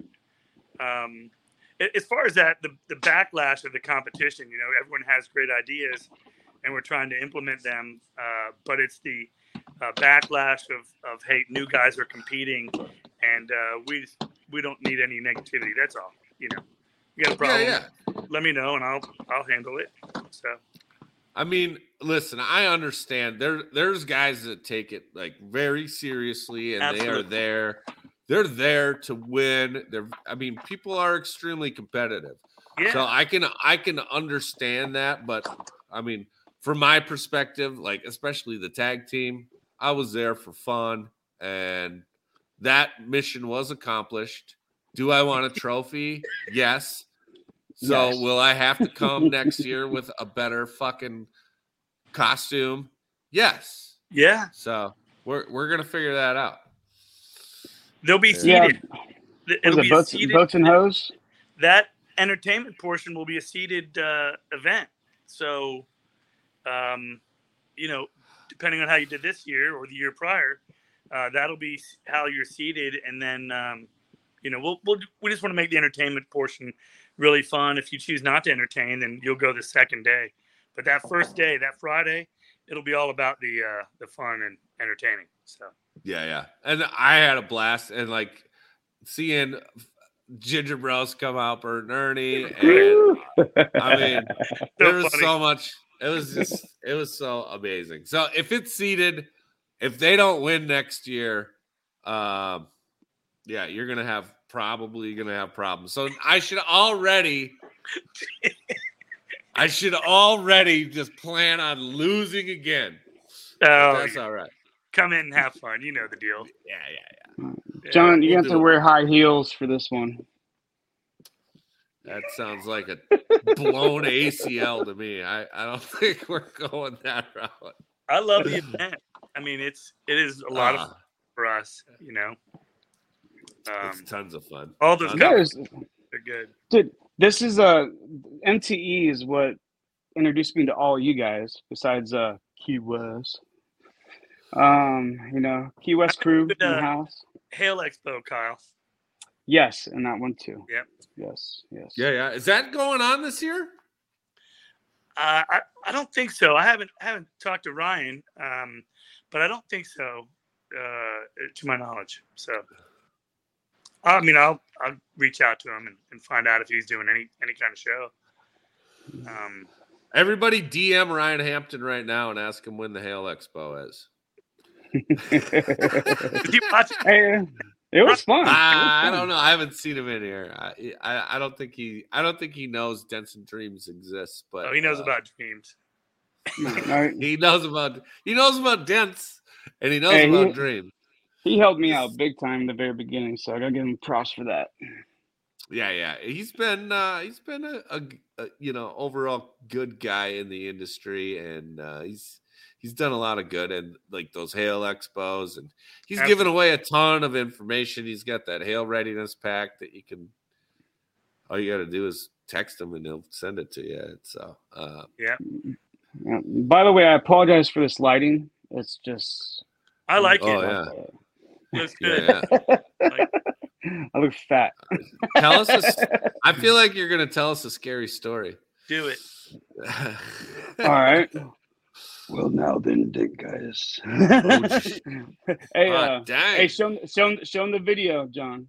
Um, as far as that, the, the backlash of the competition, you know, everyone has great ideas and we're trying to implement them. Uh, but it's the uh, backlash of, of, hey, new guys are competing and uh, we we don't need any negativity. That's all. You know, you got a problem, Yeah, yeah. let me know and I'll I'll handle it. So, I mean, listen, I understand. There, there's guys that take it like very seriously, and they are there. They're there to win. They're. I mean, people are extremely competitive. yeah. So I can I can understand that, but I mean, from my perspective, like especially the tag team, I was there for fun, and that mission was accomplished. Do I want a trophy? Yes. So Yes. will I have to come next year with a better fucking costume? Yes. yeah. So we're we're gonna figure that out. They'll be Yeah. seated. Was It'll it be boats, seated boats and hose? that entertainment portion will be a seated uh, event. So, um, you know, depending on how you did this year or the year prior, uh, that'll be how you're seated, and then um, you know, we'll, we'll we just want to make the entertainment portion really fun. If you choose not to entertain, then you'll go the second day. But that first day, that Friday, it'll be all about the uh, the fun and entertaining. So Yeah, yeah. And I had a blast and like seeing Ginger Bros come out, Bert and Ernie, and I mean, there was funny. so much. It was just, it was so amazing. So if it's seeded, if they don't win next year, um, yeah, you're gonna have probably gonna have problems. So I should already, I should already just plan on losing again. Oh, That's all right. come in and have fun. You know the deal. Yeah, yeah, yeah. John, you we'll have to it. wear high heels for this one. That sounds like a blown ACL to me. I, I don't think we're going that route. I love the event. I mean, it's it is a lot of Ah, fun for us. You know, it's um, tons of fun. all those guys There's, are good. dude, this is a MTE is what introduced me to all you guys besides uh Key West. Um, you know, Key West crew in the uh, house. Hail Expo, Kyle. Yes, and that one too. Yep. Yes, yes. Yeah, yeah. Is that going on this year? Uh, I I don't think so. I haven't haven't talked to Ryan, um, but I don't think so, uh, to my knowledge. So, I mean, I'll I'll reach out to him and, and find out if he's doing any any kind of show. Um, Everybody DM Ryan Hampton right now and ask him when the Hail Expo is. did you watch it? Hey, it was fun. It was Ah, I don't know. I haven't seen him in here. I, I I don't think he I don't think he knows Dents and Dreams exists, but Oh, he knows uh, about dreams. He knows about he knows about Dents and he knows Hey, about he- Dream. he helped me out big time in the very beginning, so I gotta give him props for that. Yeah, yeah. He's been uh he's been a, a, a you know overall good guy in the industry, and uh, he's he's done a lot of good and like those hail expos and he's Absolutely. given away a ton of information. He's got that hail readiness pack that you can all you got to do is text him and he'll send it to you. So uh, Yeah. By the way, I apologize for this lighting. It's just I like Oh, it. yeah. Looks good. yeah, yeah. Like, I look fat. tell us. A, s- I feel like you're gonna tell us a scary story. do it. All right. Well, now then, dick guys. gee. hey, Ah, uh, dang. hey, show 'em- show 'em- show 'em the video, John.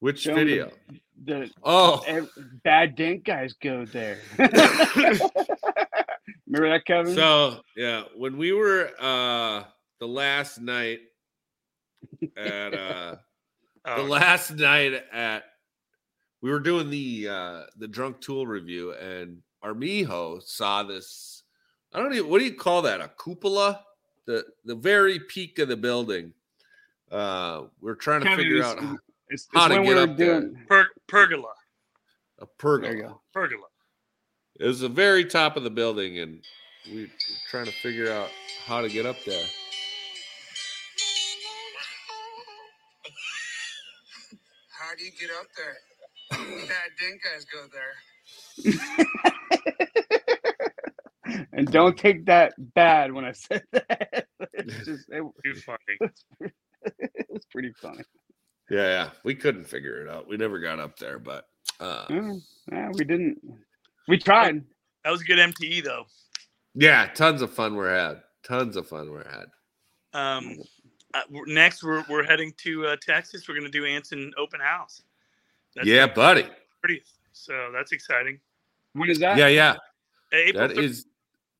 Which show 'em the- video? The Oh, ev- bad dink guys go there. Remember that, Kevin? So yeah, when we were uh the last night at uh the Oh, last night at we were doing the uh the drunk tool review and our Armijo saw this I don't even what do you call that? A cupola? The the very peak of the building. Uh we're trying to Kevin, figure it's- out how- it's, how it's to get we were up there. per- pergola. a pergola. go. Pergola. It was the very top of the building and we're trying to figure out how to get up there. How do you get up there? Bad dink guys go there. And don't take that bad when I said that. It's just it, Too funny. it was pretty funny. Yeah, yeah. We couldn't figure it out. We never got up there, but uh Yeah, yeah, we didn't. We tried. That was a good MTE though. yeah, tons of fun were had. Tons of fun were had. Um, uh, we're- next, we're, we're heading to uh, Texas. We're going to do Anson Open House. That's yeah, buddy. pretty. So that's exciting. When is that? Yeah, yeah. April That thir- is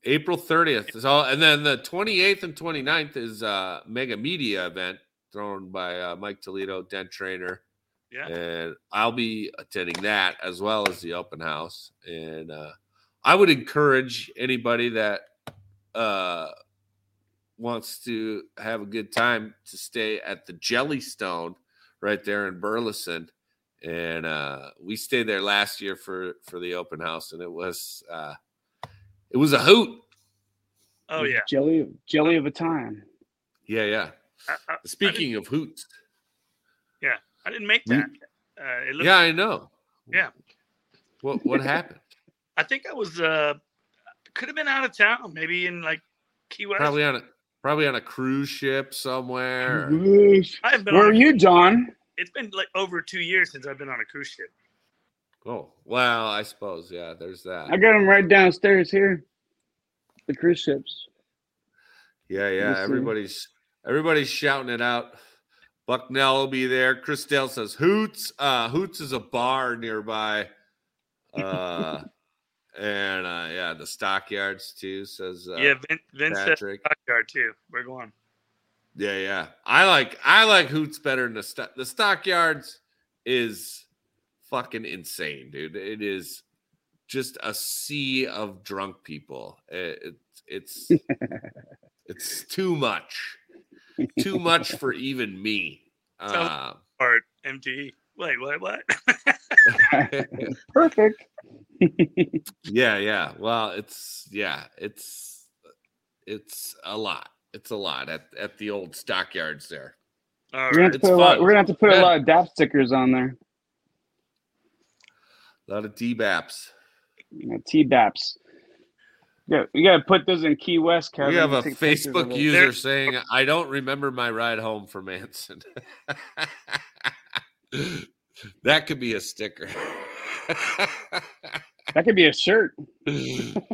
April 30th. Is all and then the 28th and 29th is uh mega media event thrown by uh, Mike Toledo, Dent Trainer. yeah. And I'll be attending that as well as the open house. And uh I would encourage anybody that uh wants to have a good time to stay at the Jellystone right there in Burleson. And uh we stayed there last year for for the open house and it was uh it was a hoot. Oh yeah. Jelly, jelly of a time. Yeah, yeah. I, I, Speaking of hoots. Yeah, I didn't make that. Uh, it looked, Yeah, I know. Yeah. What what happened? I think I was uh, could have been out of town, maybe in like Key West. Probably on a probably on a cruise ship somewhere. or- I been. Where are a- you, John? It's been like over two years since I've been on a cruise ship. Oh, well, I suppose. Yeah, there's that. I got them right downstairs here. The cruise ships. Yeah, yeah. Everybody's everybody's shouting it out. Bucknell will be there. Chris Dale says Hoots. Uh Hoots is a bar nearby. Uh and uh yeah, the stockyards too, says uh yeah, Vin, Vince said Patrick. Stockyard too. We're going. Yeah, yeah. I like I like Hoots better than the stock. The stockyards is fucking insane, dude. It is just a sea of drunk people. It, it's it's it's too much, too much for even me. Uh, Or MTE. Wait, what? What? Perfect. yeah, yeah. Well, it's yeah, it's it's a lot. It's a lot at at the old stockyards there. All We're gonna, have to It's put a lot, we're gonna have to put Yeah. a lot of DAP stickers on there. A lot of DBAPs. T BAPs. Yeah, you gotta put those in Key West, Kevin. we have a Take pictures of Facebook user There- saying, "I don't remember my ride home from Anson." that could be a sticker. That could be a shirt. That'd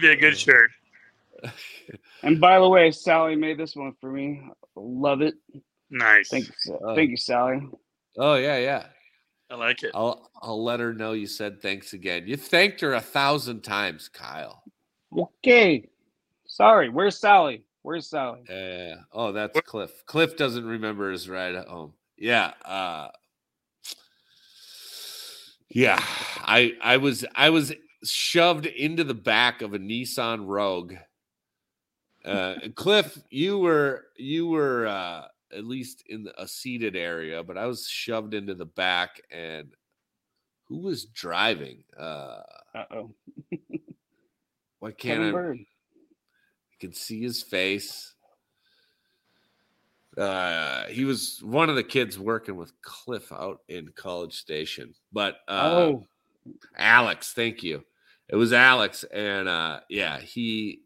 be a good shirt. And by the way, Sally made this one for me. Love it. Nice. Thank you, Oh. thank you, Sally. oh yeah, yeah. I like it. I'll I'll let her know you said thanks again. You thanked her a thousand times, Kyle. Okay. Sorry. Where's Sally? Where's Sally? Uh, oh, that's Cliff. Cliff doesn't remember his ride home. Yeah. Uh, yeah. I I was I was shoved into the back of a Nissan Rogue. Uh, Cliff, you were you were uh, at least in the, a seated area, but I was shoved into the back. And who was driving? Uh, oh. Why can't Kevin I? Bird. You can see his face. Uh, he was one of the kids working with Cliff out in College Station, but uh, oh, Alex, thank you. It was Alex, and uh, yeah, he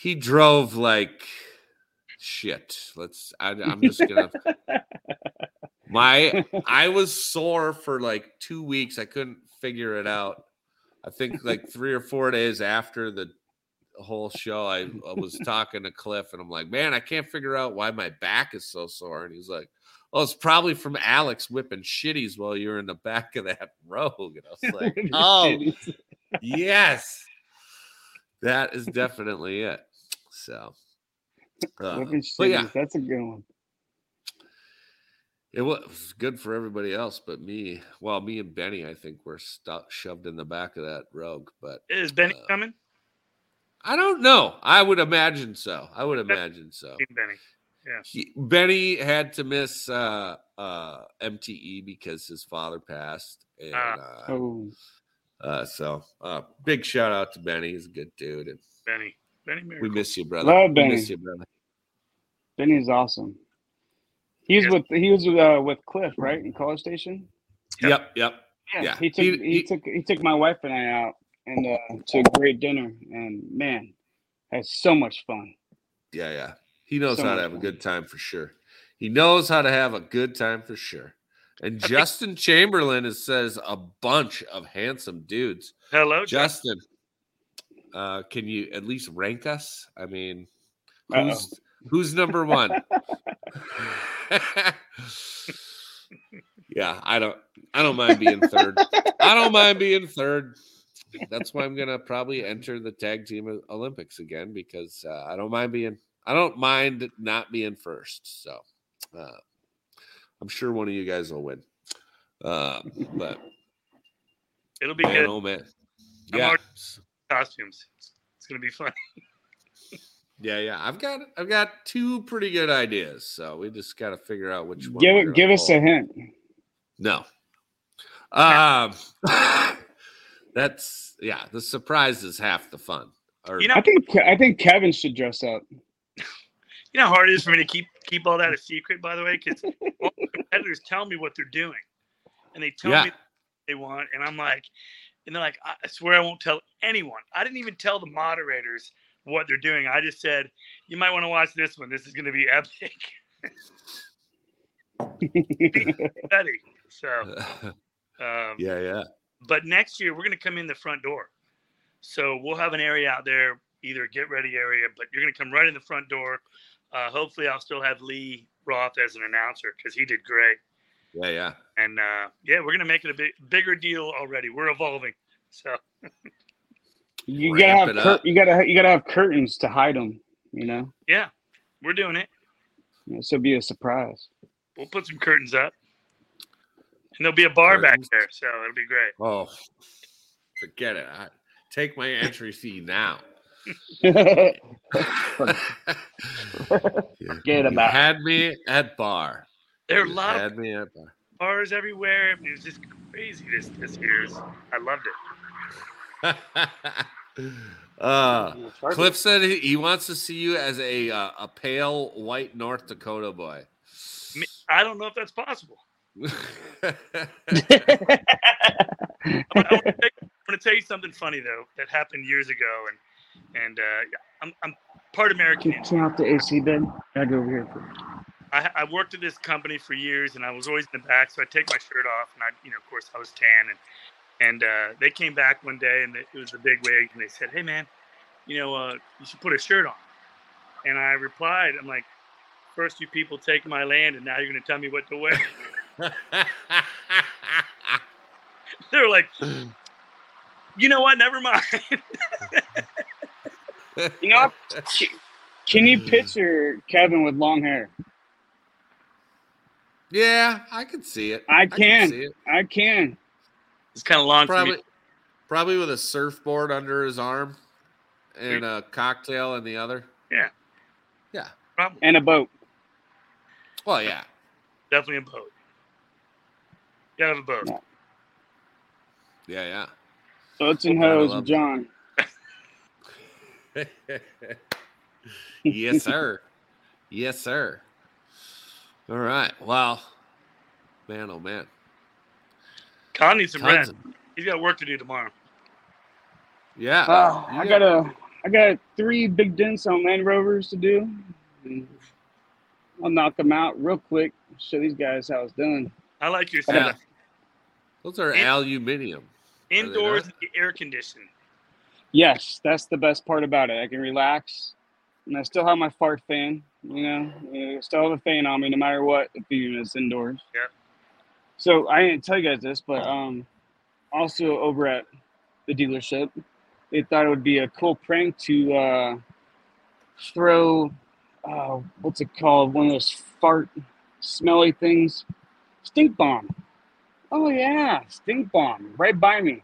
he drove like shit. Let's. I, I'm just gonna. My I was sore for like two weeks. I couldn't figure it out. I think like three or four days after the whole show, I, I was talking to Cliff, and I'm like, "Man, I can't figure out why my back is so sore." And he's like, "Oh, it's probably from Alex whipping shitties while you're in the back of that rogue." And I was like, "Oh, yes, that is definitely it." So, uh, but yeah, that's a good one. It was good for everybody else, but me. Well, me and Benny, I think, were stuck, shoved in the back of that rogue. But Is Benny Uh, coming? I don't know. I would imagine so. I would imagine so. Seen Benny. He, Benny had to miss uh, uh, MTE because his father passed, and Ah. uh, Oh, uh, so uh, big shout out to Benny. He's a good dude, and Benny. Benny we miss you, brother. Love Benny. We miss you, brother. Benny's awesome. He was with he was uh, with Cliff, right, in College Station. Yep. Yep, yep. Yeah, he took he- he, he- took he took my wife and I out and uh, to a great dinner, and man, had so much fun. Yeah, yeah. He knows So how to much have a good time for sure. He knows how to have a good time for sure. And Justin Chamberlain is, says a bunch of handsome dudes. Hello, Justin, uh, can you at least rank us? I mean, Uh-oh. Who's who's number one? yeah, I don't I don't mind being third. I don't mind being third. That's why I'm gonna probably enter the tag team Olympics again because uh, I don't mind being I don't mind not being first. So uh, I'm sure one of you guys will win. Uh, but It'll be man, good. oh man, yeah, Costumes. It's, it's gonna be fun. yeah, yeah. I've got I've got two pretty good ideas. So we just got to figure out which one. Give we're it, give us pull. a hint. No. Um, that's yeah. The surprise is half the fun. Or You know- I think I think Kevin should dress up. You know how hard it is for me to keep keep all that a secret, by the way, because all the competitors tell me what they're doing, and they tell Yeah. me what they want, and I'm like, and they're like, I I swear I won't tell anyone. I didn't even tell the moderators what they're doing. I just said, you might want to watch this one. This is going to be epic. Betty. So, um, yeah, yeah. but next year we're going to come in the front door. So we'll have an area out there, either get ready area, but you're going to come right in the front door. Uh, hopefully, I'll still have Lee Roth as an announcer because he did great. Yeah, yeah. And uh, yeah, we're going to make it a big, bigger deal already. We're evolving. So You Ramp gotta have cur- you gotta you gotta have curtains to hide them. You know, yeah, we're doing it. this will be a surprise. We'll put some curtains up, and there'll be a bar Curtains. back there, so it'll be great. Oh, forget it. I, take my entry fee now. Forget you, Forget about it. had me at bar. There are a You lot of me at bar. bars everywhere. It was just crazy this this year. I loved it. uh, Cliff said he, he wants to see you as a uh, a pale white North Dakota boy. I don't know if that's possible. I'm, I'm gonna tell you- I'm gonna tell you something funny though that happened years ago, and and uh, I'm I'm part American. You turn off the AC, Ben? I go over here. I, I worked at this company for years, and I was always in the back, so I take my shirt off, and I, you know, of course, I was tan, and and uh, they came back one day, and it was the big wig, and they said, "Hey, man, you know, uh, you should put a shirt on." And I replied, "I'm like, first you people take my land, and now you're gonna tell me what to wear." they were like, "You know what? Never mind." You know, can- can you picture Kevin with long hair? yeah, I can see it. I can. see it. I can. It's kind of long for Probably, me. probably with a surfboard under his arm and a cocktail in the other. Yeah. Yeah. Probably, And a boat. Well, yeah. definitely a boat. Gotta have a boat. Yeah. Yeah, yeah. Boats and Gotta hose with John. yes, sir. Yes, sir. All right. Well, man, oh man. Con needs some rest. of- He's got work to do tomorrow. yeah. Uh, you I got a, I got three big dents on Land Rovers to do. And I'll knock them out real quick. Show these guys how it's done. I like your Yeah. setup. Those are In- aluminium. Indoors, not? air conditioned. Yes, that's the best part about it. I can relax, and I still have my fart fan. You know, I still have a fan on me no matter what if the unit's indoors. Yeah. So I didn't tell you guys this, but um, also over at the dealership, they thought it would be a cool prank to uh, throw, uh, what's it called? One of those fart smelly things, stink bomb. Oh yeah, stink bomb right by me.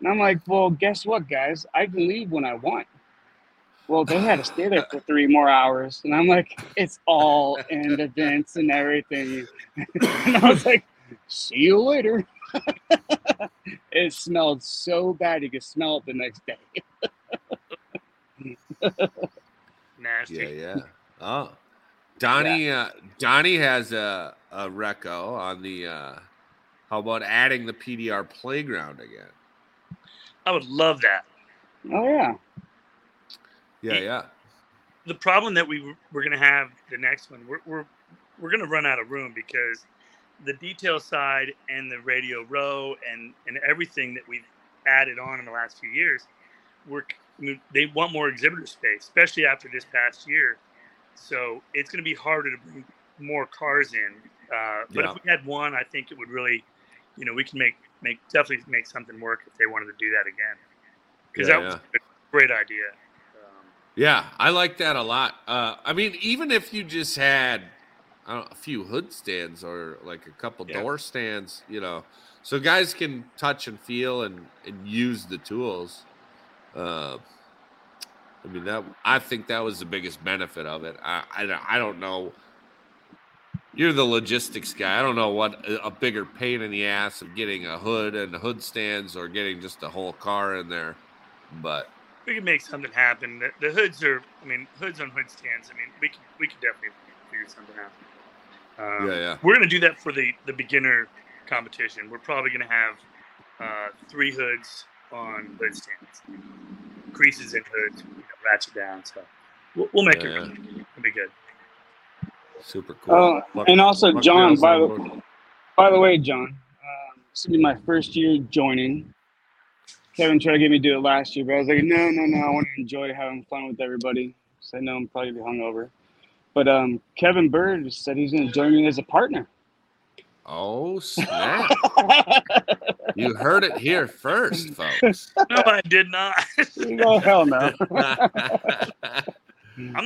And I'm like, well, guess what, guys? I can leave when I want. Well, they had to stay there for three more hours. And I'm like, it's all in the vents and everything. and I was like, see you later. it smelled so bad you could smell it the next day. Nasty. Yeah, yeah. Oh, Donnie. Uh, Donnie has a a reco on the. Uh, how about adding the PDR playground again? I would love that. Oh, yeah. Yeah, yeah. the problem that we we're gonna have the next one we're we're, we're gonna run out of room because the detail side and the radio row and and everything that we've added on in the last few years we're they want more exhibitor space especially after this past year so it's going to be harder to bring more cars in uh, but Yeah. if we had one i think it would really you know we can make make definitely make something work if they wanted to do that again because Yeah, that was a great idea um, Yeah, I like that a lot. Uh, I mean, even if you just had I don't know, a few hood stands or like a couple Yeah. door stands, you know, so guys can touch and feel and, and use the tools. Uh, I mean, that I think that was the biggest benefit of it. I, I, don't- I don't know. You're the logistics guy. I don't know what a, a bigger pain in the ass of getting a hood and hood stands or getting just a whole car in there, but we can make something happen. The, the hoods are, I mean, hoods on hood stands. I mean, we can we can definitely figure something out. Um, Yeah, yeah. We're gonna do that for the the beginner competition. We're probably gonna have uh, three hoods on hood stands, creases in hoods, you know, ratchet down. So we'll, we'll make Yeah, it. Yeah. It'll be good. super cool. What- and also, what John, else by the, board? by the way, John, um, this will be my first year joining. Kevin tried to get me to do it last year, but I was like, no, no, no. I want to enjoy having fun with everybody. So I know I'm probably gonna be hungover. But um, Kevin Bird said he's going to join me as a partner. Oh snap! you heard it here first, folks. No, I did not. oh hell no! I'm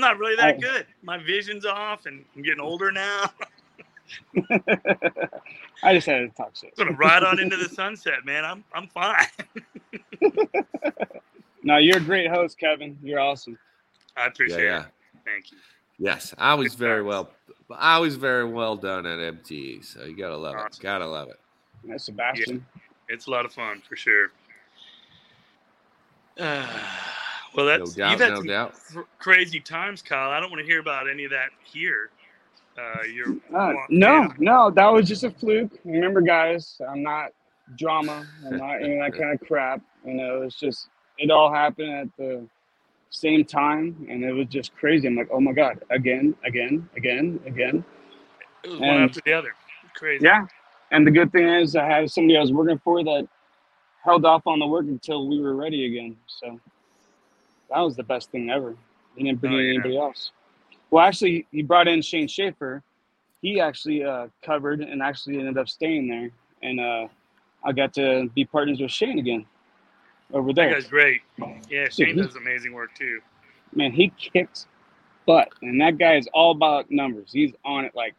not really that I- good. My vision's off, and I'm getting older now. I just had to talk shit. I'm gonna ride on into the sunset, man. I'm I'm fine. No, you're a great host, Kevin. You're awesome. I yeah, appreciate yeah. it. Thank you. Yes, I was very well. I was very well done at MTE, so you gotta love it. Gotta love it. That's Sebastian. It's a lot of fun for sure. Uh, well, that's no doubt, you've had no some doubt. crazy times, Kyle. I don't want to hear about any of that here. Uh, you're Uh, no, yeah. no, that was just a fluke. Remember, guys, I'm not drama. I'm not any of that kind of crap. You know, it's just it all happened at the same time, and it was just crazy. I'm like, oh my god, again, again, again, again. It was one and- after the other. Crazy. Yeah, and the good thing is, I had somebody I was working for that held off on the work until we were ready again. So that was the best thing ever. He didn't bring Oh, in yeah. anybody else. Well, actually, he brought in Shane Schaefer. He actually uh, covered and actually ended up staying there, and uh, I got to be partners with Shane again over there. That there. guy's great. Yeah, Shane he- does amazing work too. Man, he kicks butt, and that guy is all about numbers. He's on it like,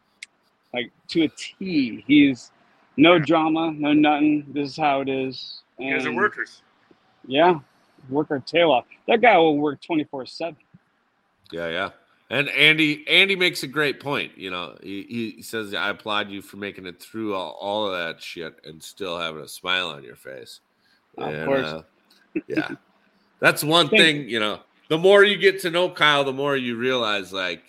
like to a T. He's no Yeah. drama, no nothing. This is how it is. You guys are workers. Yeah, work our tail off. That guy will work twenty four seven. Yeah, yeah. And Andy, Andy makes a great point. You know, he, he says, "I applaud you for making it through all, all of that shit and still having a smile on your face." Of And, course. uh, yeah, that's one thing. You know, the more you get to know Kyle, the more you realize, like,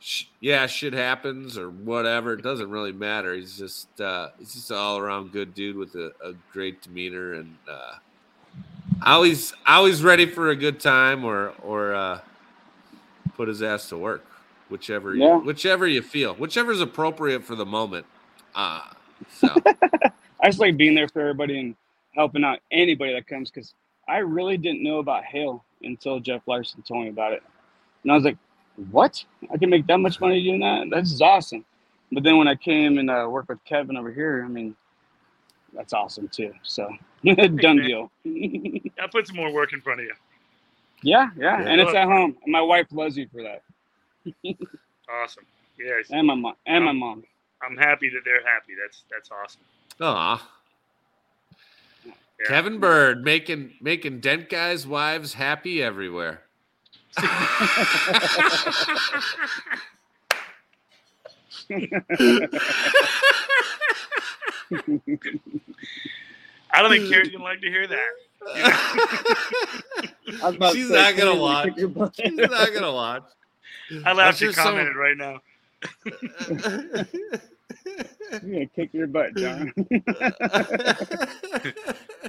sh- yeah, shit happens or whatever. It doesn't really matter. He's just uh, he's just an all around good dude with a, a great demeanor and uh, always always ready for a good time or or uh, put his ass to work, whichever Yeah. you, whichever you feel, whichever's appropriate for the moment. Uh, so I just like being there for everybody and helping out anybody that comes because I really didn't know about Hail until Jeff Larson told me about it. And I was like, what? I can make that much money doing that? That's just awesome. But then when I came and uh, worked with Kevin over here, I mean, that's awesome too. So, done deal. I'll put some more work in front of you. yeah, yeah, Yeah. And it's at home. And my wife loves you for that. Awesome. Yes. And my mom. And my mom. I'm happy that they're happy. That's that's awesome. Aw. Yeah. Kevin Bird making making dent guys' wives happy everywhere. I don't think Carrie's gonna like to hear that. I was about to She's say, not gonna "Please, watch. kick your. She's not gonna watch. I laughed I'm you some- commented right now. I'm gonna kick your butt, John.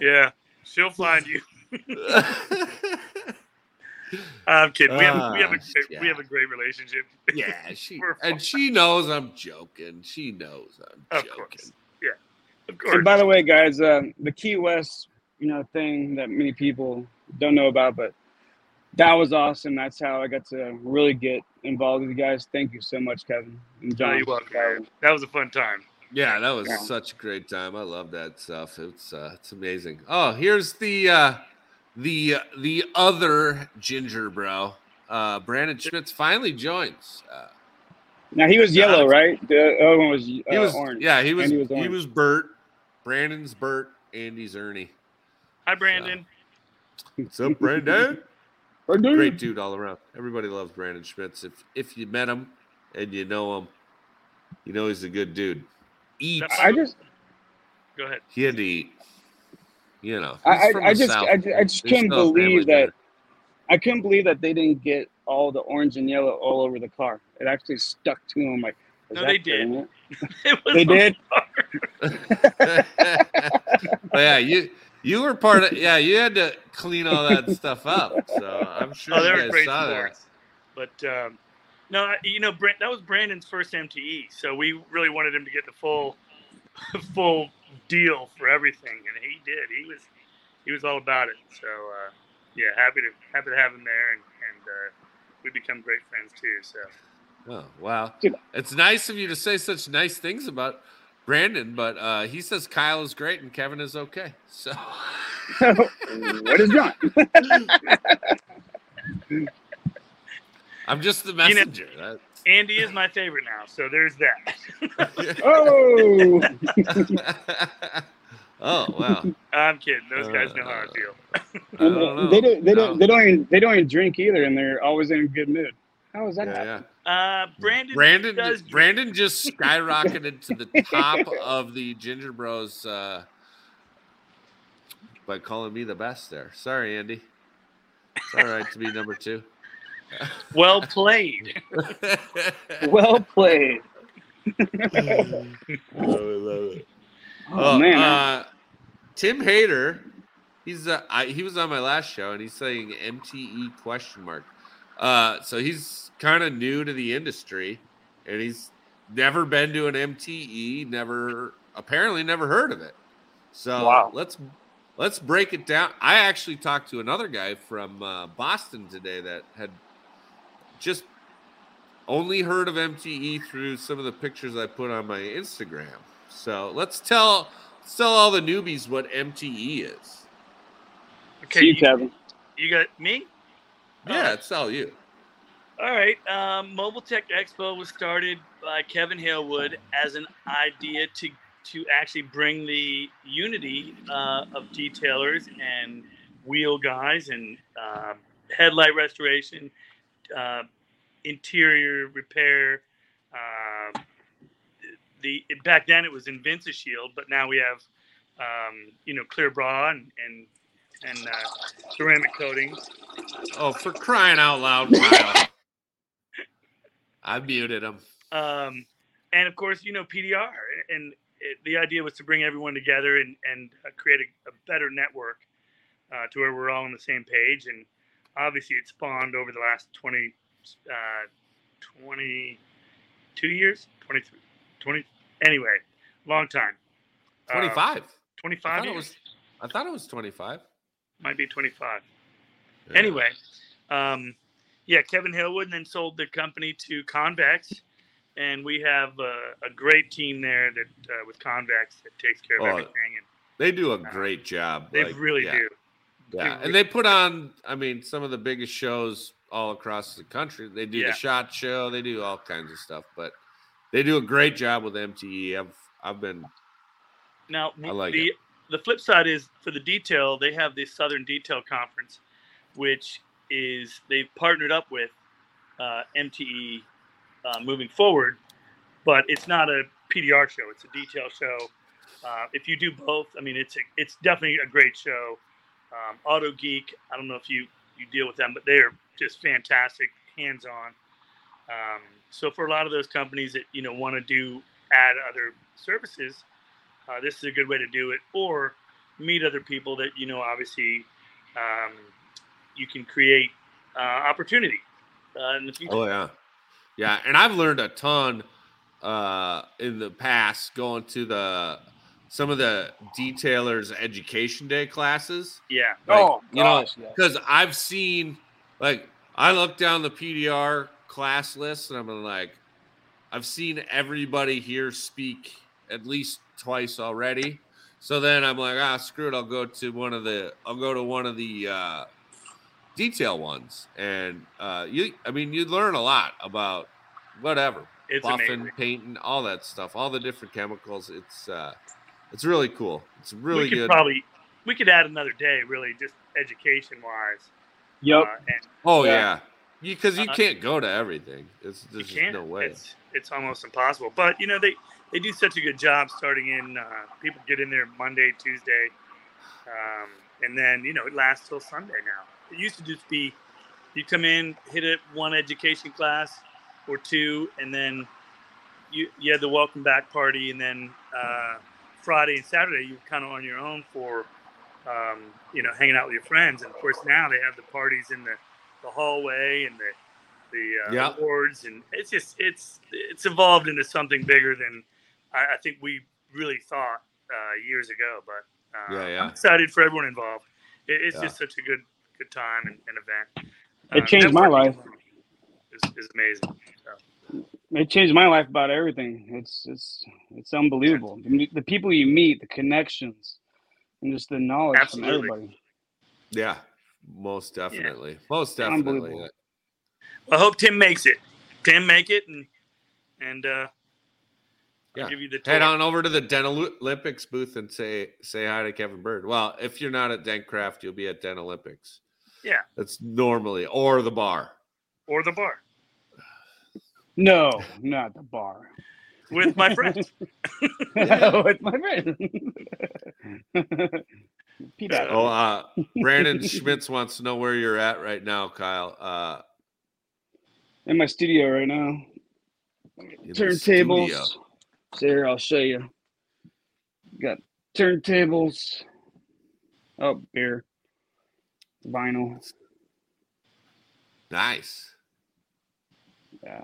Yeah, she'll find you. I'm kidding. We have we have a Ah, great, we have a great relationship. yeah, she and she knows I'm joking. She knows I'm Of joking. course. Of course. And by the way, guys, um, the Key West, you know, thing that many people don't know about, but that was awesome. That's how I got to really get involved with you guys. Thank you so much, Kevin and No, John. you're welcome. man. That was a fun time. Yeah, that was Yeah. such a great time. I love that stuff. It's uh, it's amazing. Oh, here's the uh, the the other ginger bro. Uh, Brandon Schmitz finally joins. Uh, Now he was yellow, right? The other one was, uh, he was orange. yeah he was Andy was he was Bert. Brandon's Bert. Andy's Ernie. Hi, Brandon. What's up, Brandon? Or dude. Great dude all around. Everybody loves Brandon Schmitz. If if you met him and you know him, you know he's a good dude. Eat. I just, Go ahead. He had to eat. You know. I, I, I just, South. I, ju- I just There's couldn't no believe that. dinner. I couldn't believe that they didn't get all the orange and yellow all over the car. It actually stuck to them. Like, is No, they did. permanent? It was They did. Well, yeah, you you were part of. Yeah, you had to clean all that stuff up. So I'm sure Oh, they you guys great saw that. But um, no, you know, Brent, that was Brandon's first MTE, so we really wanted him to get the full, full deal for everything, and he did. He was, he was all about it. So uh, yeah, happy to happy to have him there, and and uh, we become great friends too. So Oh wow, it's nice of you to say such nice things about Brandon, but uh, he says Kyle is great and Kevin is okay. So what is John? I'm just the You know- messenger. That- Andy is my favorite now. So there's that. oh, oh wow. I'm kidding. Those guys know how I feel. I don't know. they don't. They don't. They don't even. They don't even drink either, and they're always in a good mood. How is that? Yeah, yeah. Uh, Brandon, Brandon, does drink. Brandon just skyrocketed to the top of the Ginger Bros uh, by calling me the best there. Sorry, Andy. It's all right to be number two. Well played. Well played. oh, Oh, man. Uh, Tim Hayter, he's uh, I, he was on my last show and he's saying MTE question mark. Uh, so he's kind of new to the industry and he's never been to an MTE, never apparently never heard of it. So Wow. let's let's break it down. I actually talked to another guy from uh, Boston today that had just only heard of MTE through some of the pictures I put on my Instagram. So let's tell let's tell all the newbies what MTE is. Okay, See you, you, Kevin. you got me. Yeah, it's all you. All right. Um, Mobile Tech Expo was started by Kevin Halewood as an idea to to actually bring the unity uh, of detailers and wheel guys and uh, headlight restoration, uh, interior repair. Uh, the back then it was in Vince's Shield, but now we have um, you know Clear Bra and, and and uh, ceramic coating. Oh, for crying out loud, I muted him. Um, and of course, you know PDR, and it, the idea was to bring everyone together and and uh, create a, a better network uh, to where we're all on the same page. And obviously, it spawned over the last 20, uh, 22 years, 23, 20. Anyway, long time. Uh, 25. I 25 years. was, I thought it was 25. Might be 25. Yeah. Anyway, um, yeah, Kevin Hillwood then sold the company to Convex, and we have a, a great team there that uh, with Convex that takes care of Oh, everything, and They do a great job. they like, really yeah. do. Yeah, and they put on, I mean, some of the biggest shows all across the country. They do Yeah. the shot show, they do all kinds of stuff, but they do a great job with MTE. I've I've been Now, I like the the flip side is for the detail, they have the Southern Detail Conference, which is they've partnered up with uh, MTE uh, moving forward, but it's not a PDR show; it's a detail show. Uh, if you do both, I mean, it's a, it's definitely a great show. Um, Auto Geek, I don't know if you you deal with them, but they're just fantastic, hands on. Um, so for a lot of those companies that you know want to do add other services, uh, this is a good way to do it or meet other people that you know obviously um, you can create uh, opportunity uh, in the future Oh yeah, yeah, and I've learned a ton uh, in the past going to the some of the detailers education day classes. yeah Like, oh, you know, yes. because I've seen like I look down the PDR class list and I'm like, I've seen everybody here speak at least twice already. So then I'm like, ah, screw it. I'll go to one of the I'll go to one of the uh, detail ones, and uh, you, I mean, you learn a lot about whatever it's buffing, amazing painting, all that stuff, all the different chemicals. It's uh, it's really cool. It's really we could good. probably we could add another day really just education wise Yep. uh, and Oh Yeah. yeah, because you Uh, can't go to everything. It's you there's just can't no way. it's it's almost impossible but you know they they do such a good job starting in uh, people get in there monday tuesday um, and then you know it lasts till sunday now it used to just be you come in hit it one education class or two and then you you had the welcome back party and then uh, friday and saturday you're kind of on your own for um, you know hanging out with your friends and of course now they have the parties in the, the hallway and the the uh, Yeah. awards and it's just it's it's evolved into something bigger than I, I think we really thought uh, years ago. But uh, Yeah, yeah. I'm excited for everyone involved. It, it's Yeah. just such a good good time and, and event. It changed my life. Is, is amazing. It changed my life about everything. It's it's it's unbelievable. The, the people you meet, the connections, and just the knowledge Absolutely. from everybody. Yeah, most definitely, most definitely. I hope Tim makes it. Tim make it and and uh, Yeah. I'll give you the Head on over to the Dent Olympics booth and say say hi to Kevin Bird. Well, if you're not at Dentcraft, you'll be at Dent Olympics. Yeah. That's normally or the bar. or the bar No, not the bar. with my friends. With my friend. Pete Uh, Oh, uh, Brandon Schmitz wants to know where you're at right now, Kyle. Uh, in my studio right now. Turntables. studio. So here, I'll show you. Got turntables. Oh, beer. Vinyl. Nice. Yeah.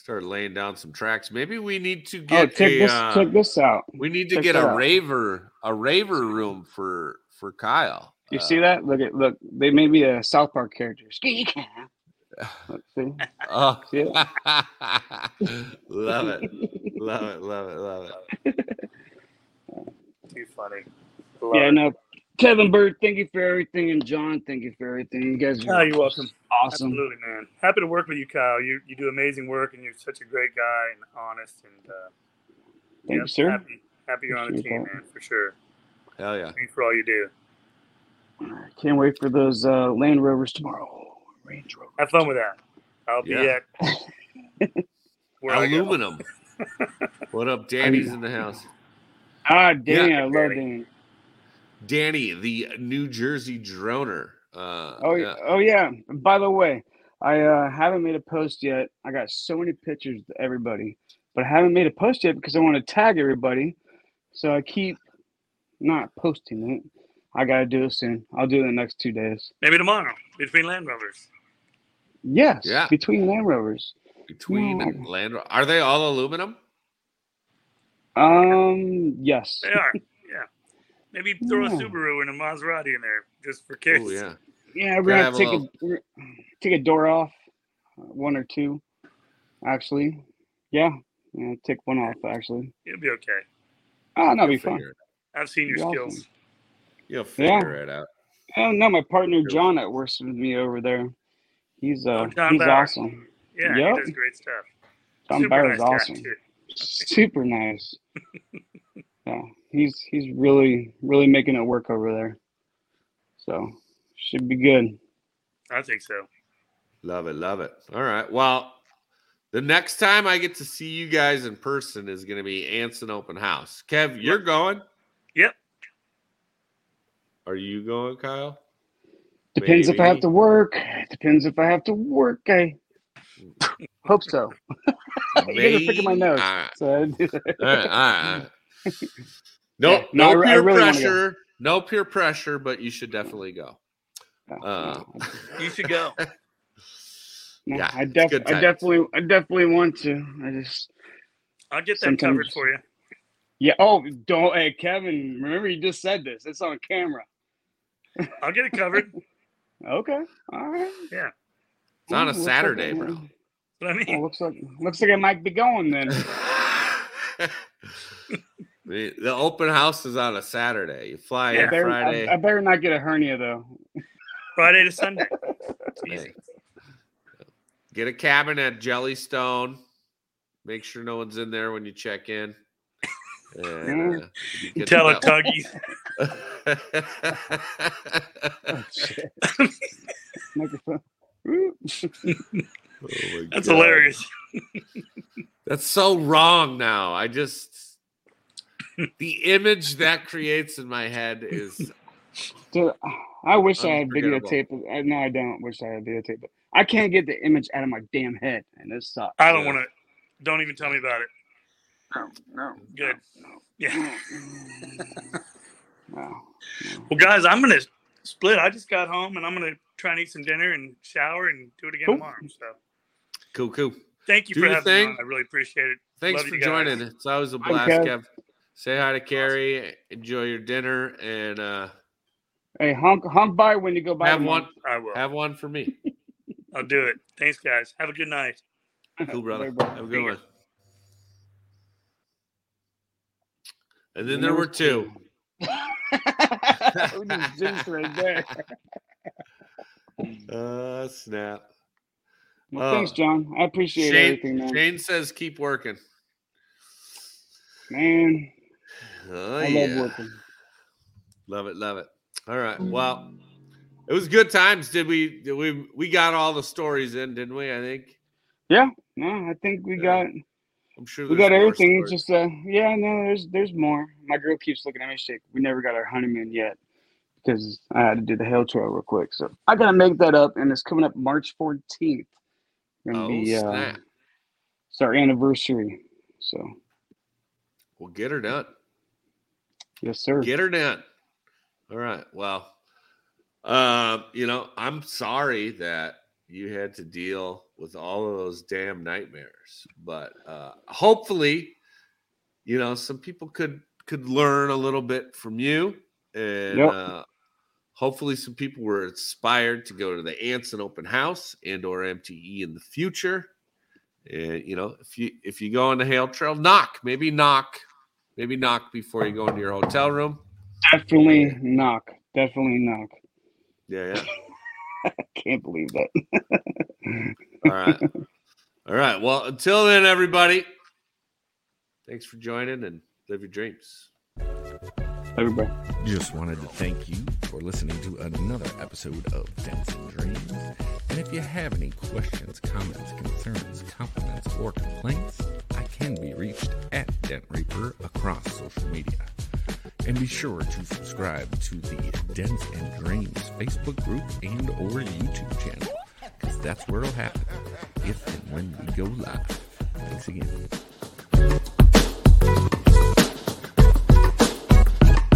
Start laying down some tracks. Maybe we need to Oh, get check a. this. uh, check this out. we need to check get a out. raver, a raver room for for Kyle. You Uh, see that? Look at look. They may be a South Park character. Ski can. Look, see? Oh, See love it, love it, love it, love it. Too funny. Yeah, no. Kevin Bird, thank you for everything, and John, thank you for everything. You guys Oh, are you're welcome. awesome. Absolutely, man. Happy to work with you, Kyle. You you do amazing work, and you're such a great guy and honest. And uh, Thank yeah, you, sir. Happy, happy you're on the team, man, for sure. Hell yeah. Thanks for all you do. Can't wait for those uh, Land Rovers tomorrow. Range Rover. Have fun with that. I'll be Yeah. at where I go. Aluminum. what up, Danny's in the house? Ah, Danny, Yeah. I love Danny. Danny, the New Jersey droner. Uh, Oh yeah. Oh yeah. And by the way, I uh, haven't made a post yet. I got so many pictures to everybody, but I haven't made a post yet because I want to tag everybody. So I keep not posting it. I gotta do it soon. I'll do it in the next two days. Maybe tomorrow between Land Rovers. Yes. Yeah. Between Land Rovers. between No. Land. Are they all aluminum? Um. Yes. They are. yeah. Maybe throw a Subaru and a Maserati in there just for kicks. Oh yeah. Yeah, we're Gotta gonna have a take a, little- we're- take a door off, uh, one or two, actually. Yeah, yeah, take one off actually. It'll be okay. Oh, that'll be You'll fun. I've seen your Be awesome. skills. You'll Yeah. figure it out. Oh no, my partner John that works with me over there. He's uh Oh, he's Bauer. awesome. Yeah, Yep. he does great stuff. John Super Bauer's nice guy, awesome. Super nice. yeah, he's he's really really making it work over there. So should be good. I think so. Love it, love it. All right. Well, the next time I get to see you guys in person is going to be Anson Open House. Kev, you're going. Yep. Are you going, Kyle? Depends if I have to work. Depends if I have to work. I hope so. You're gonna pick my nose. All right. So All right. All right. All right. No, Yeah, no, no peer really pressure. No peer pressure, but you should definitely go. Uh, You should go. Yeah, I, def- I definitely, I definitely want to. I just, I'll get that Sometimes- covered for you. yeah. Oh, don't, hey, Kevin. Remember, you just said this. It's on camera. I'll get it covered. Okay, all right. Yeah. It's on a Looks like- Saturday, bro. But I Oh, mean, looks like, looks like I might be going then. the, the open house is on a Saturday. You fly Yeah. in I, better, Friday. I, I better not get a hernia though. Friday to Sunday. Easy. Hey. Get a cabin at Jellystone. Make sure no one's in there when you check in. And, uh, you Tell a tuggy. Oh, shit. Microphone. Oh That's God. hilarious. That's so wrong now. I just the image that creates in my head is Dude, I wish I had Unforgettable. videotape. Uh, no, I don't wish I had videotape. it. I can't get the image out of my damn head, and this sucks. I don't want to. Don't even tell me about it. No, no, Good. Yeah. no. Well, guys, I'm gonna split. I just got home and I'm gonna try and eat some dinner and shower and do it again Cool. tomorrow. So cool, cool. thank you Do for your having me thing. on. I really appreciate it. Thanks Love for joining. It's always a blast, Kev. Kev. Say hi to Carrie. Enjoy your dinner and uh Hey, honk, honk by when you go by. have one I will. have one for me. I'll do it. Thanks, guys. Have a good night. Cool, brother. Hey. Have a good one. And then there there were was two. we just jinxed right there. Uh snap. Well, Oh. thanks, John. I appreciate Shane, everything, man. Shane says keep working. Man, Oh, I yeah. love working. Love it, love it. All right. Well, it was good times. Did we? Did we? We got all the stories in, didn't we? I think. Yeah, no, I think we Yeah. got I'm sure we got everything. It's just uh, yeah, no, there's there's more. My girl keeps looking at me. She's like, we never got our honeymoon yet because I had to do the hail trail real quick. So I gotta make that up, and it's coming up March 14th. Gonna Oh be uh, it's our anniversary. So We'll get her done. Yes, sir. Get her done. All right. Well, um, you know, I'm sorry that you had to deal with all of those damn nightmares, but uh, hopefully, you know, some people could could learn a little bit from you, and Yep. uh, hopefully, some people were inspired to go to the Anson Open House and or MTE in the future. And you know, if you if you go on the Hail Trail, knock, maybe knock, maybe knock before you go into your hotel room. Definitely knock. Definitely knock. Yeah, yeah. I Can't believe that. All right. All right. Well, until then, everybody, thanks for joining and live your dreams. Everybody. Just wanted to thank you for listening to another episode of and Dreams. And if you have any questions, comments, concerns, compliments, or complaints, I can be reached at Dent Reaper across social media. And be sure to subscribe to the Dents and Dreams Facebook group and or YouTube channel, because that's where it'll happen if and when we go live. Thanks again.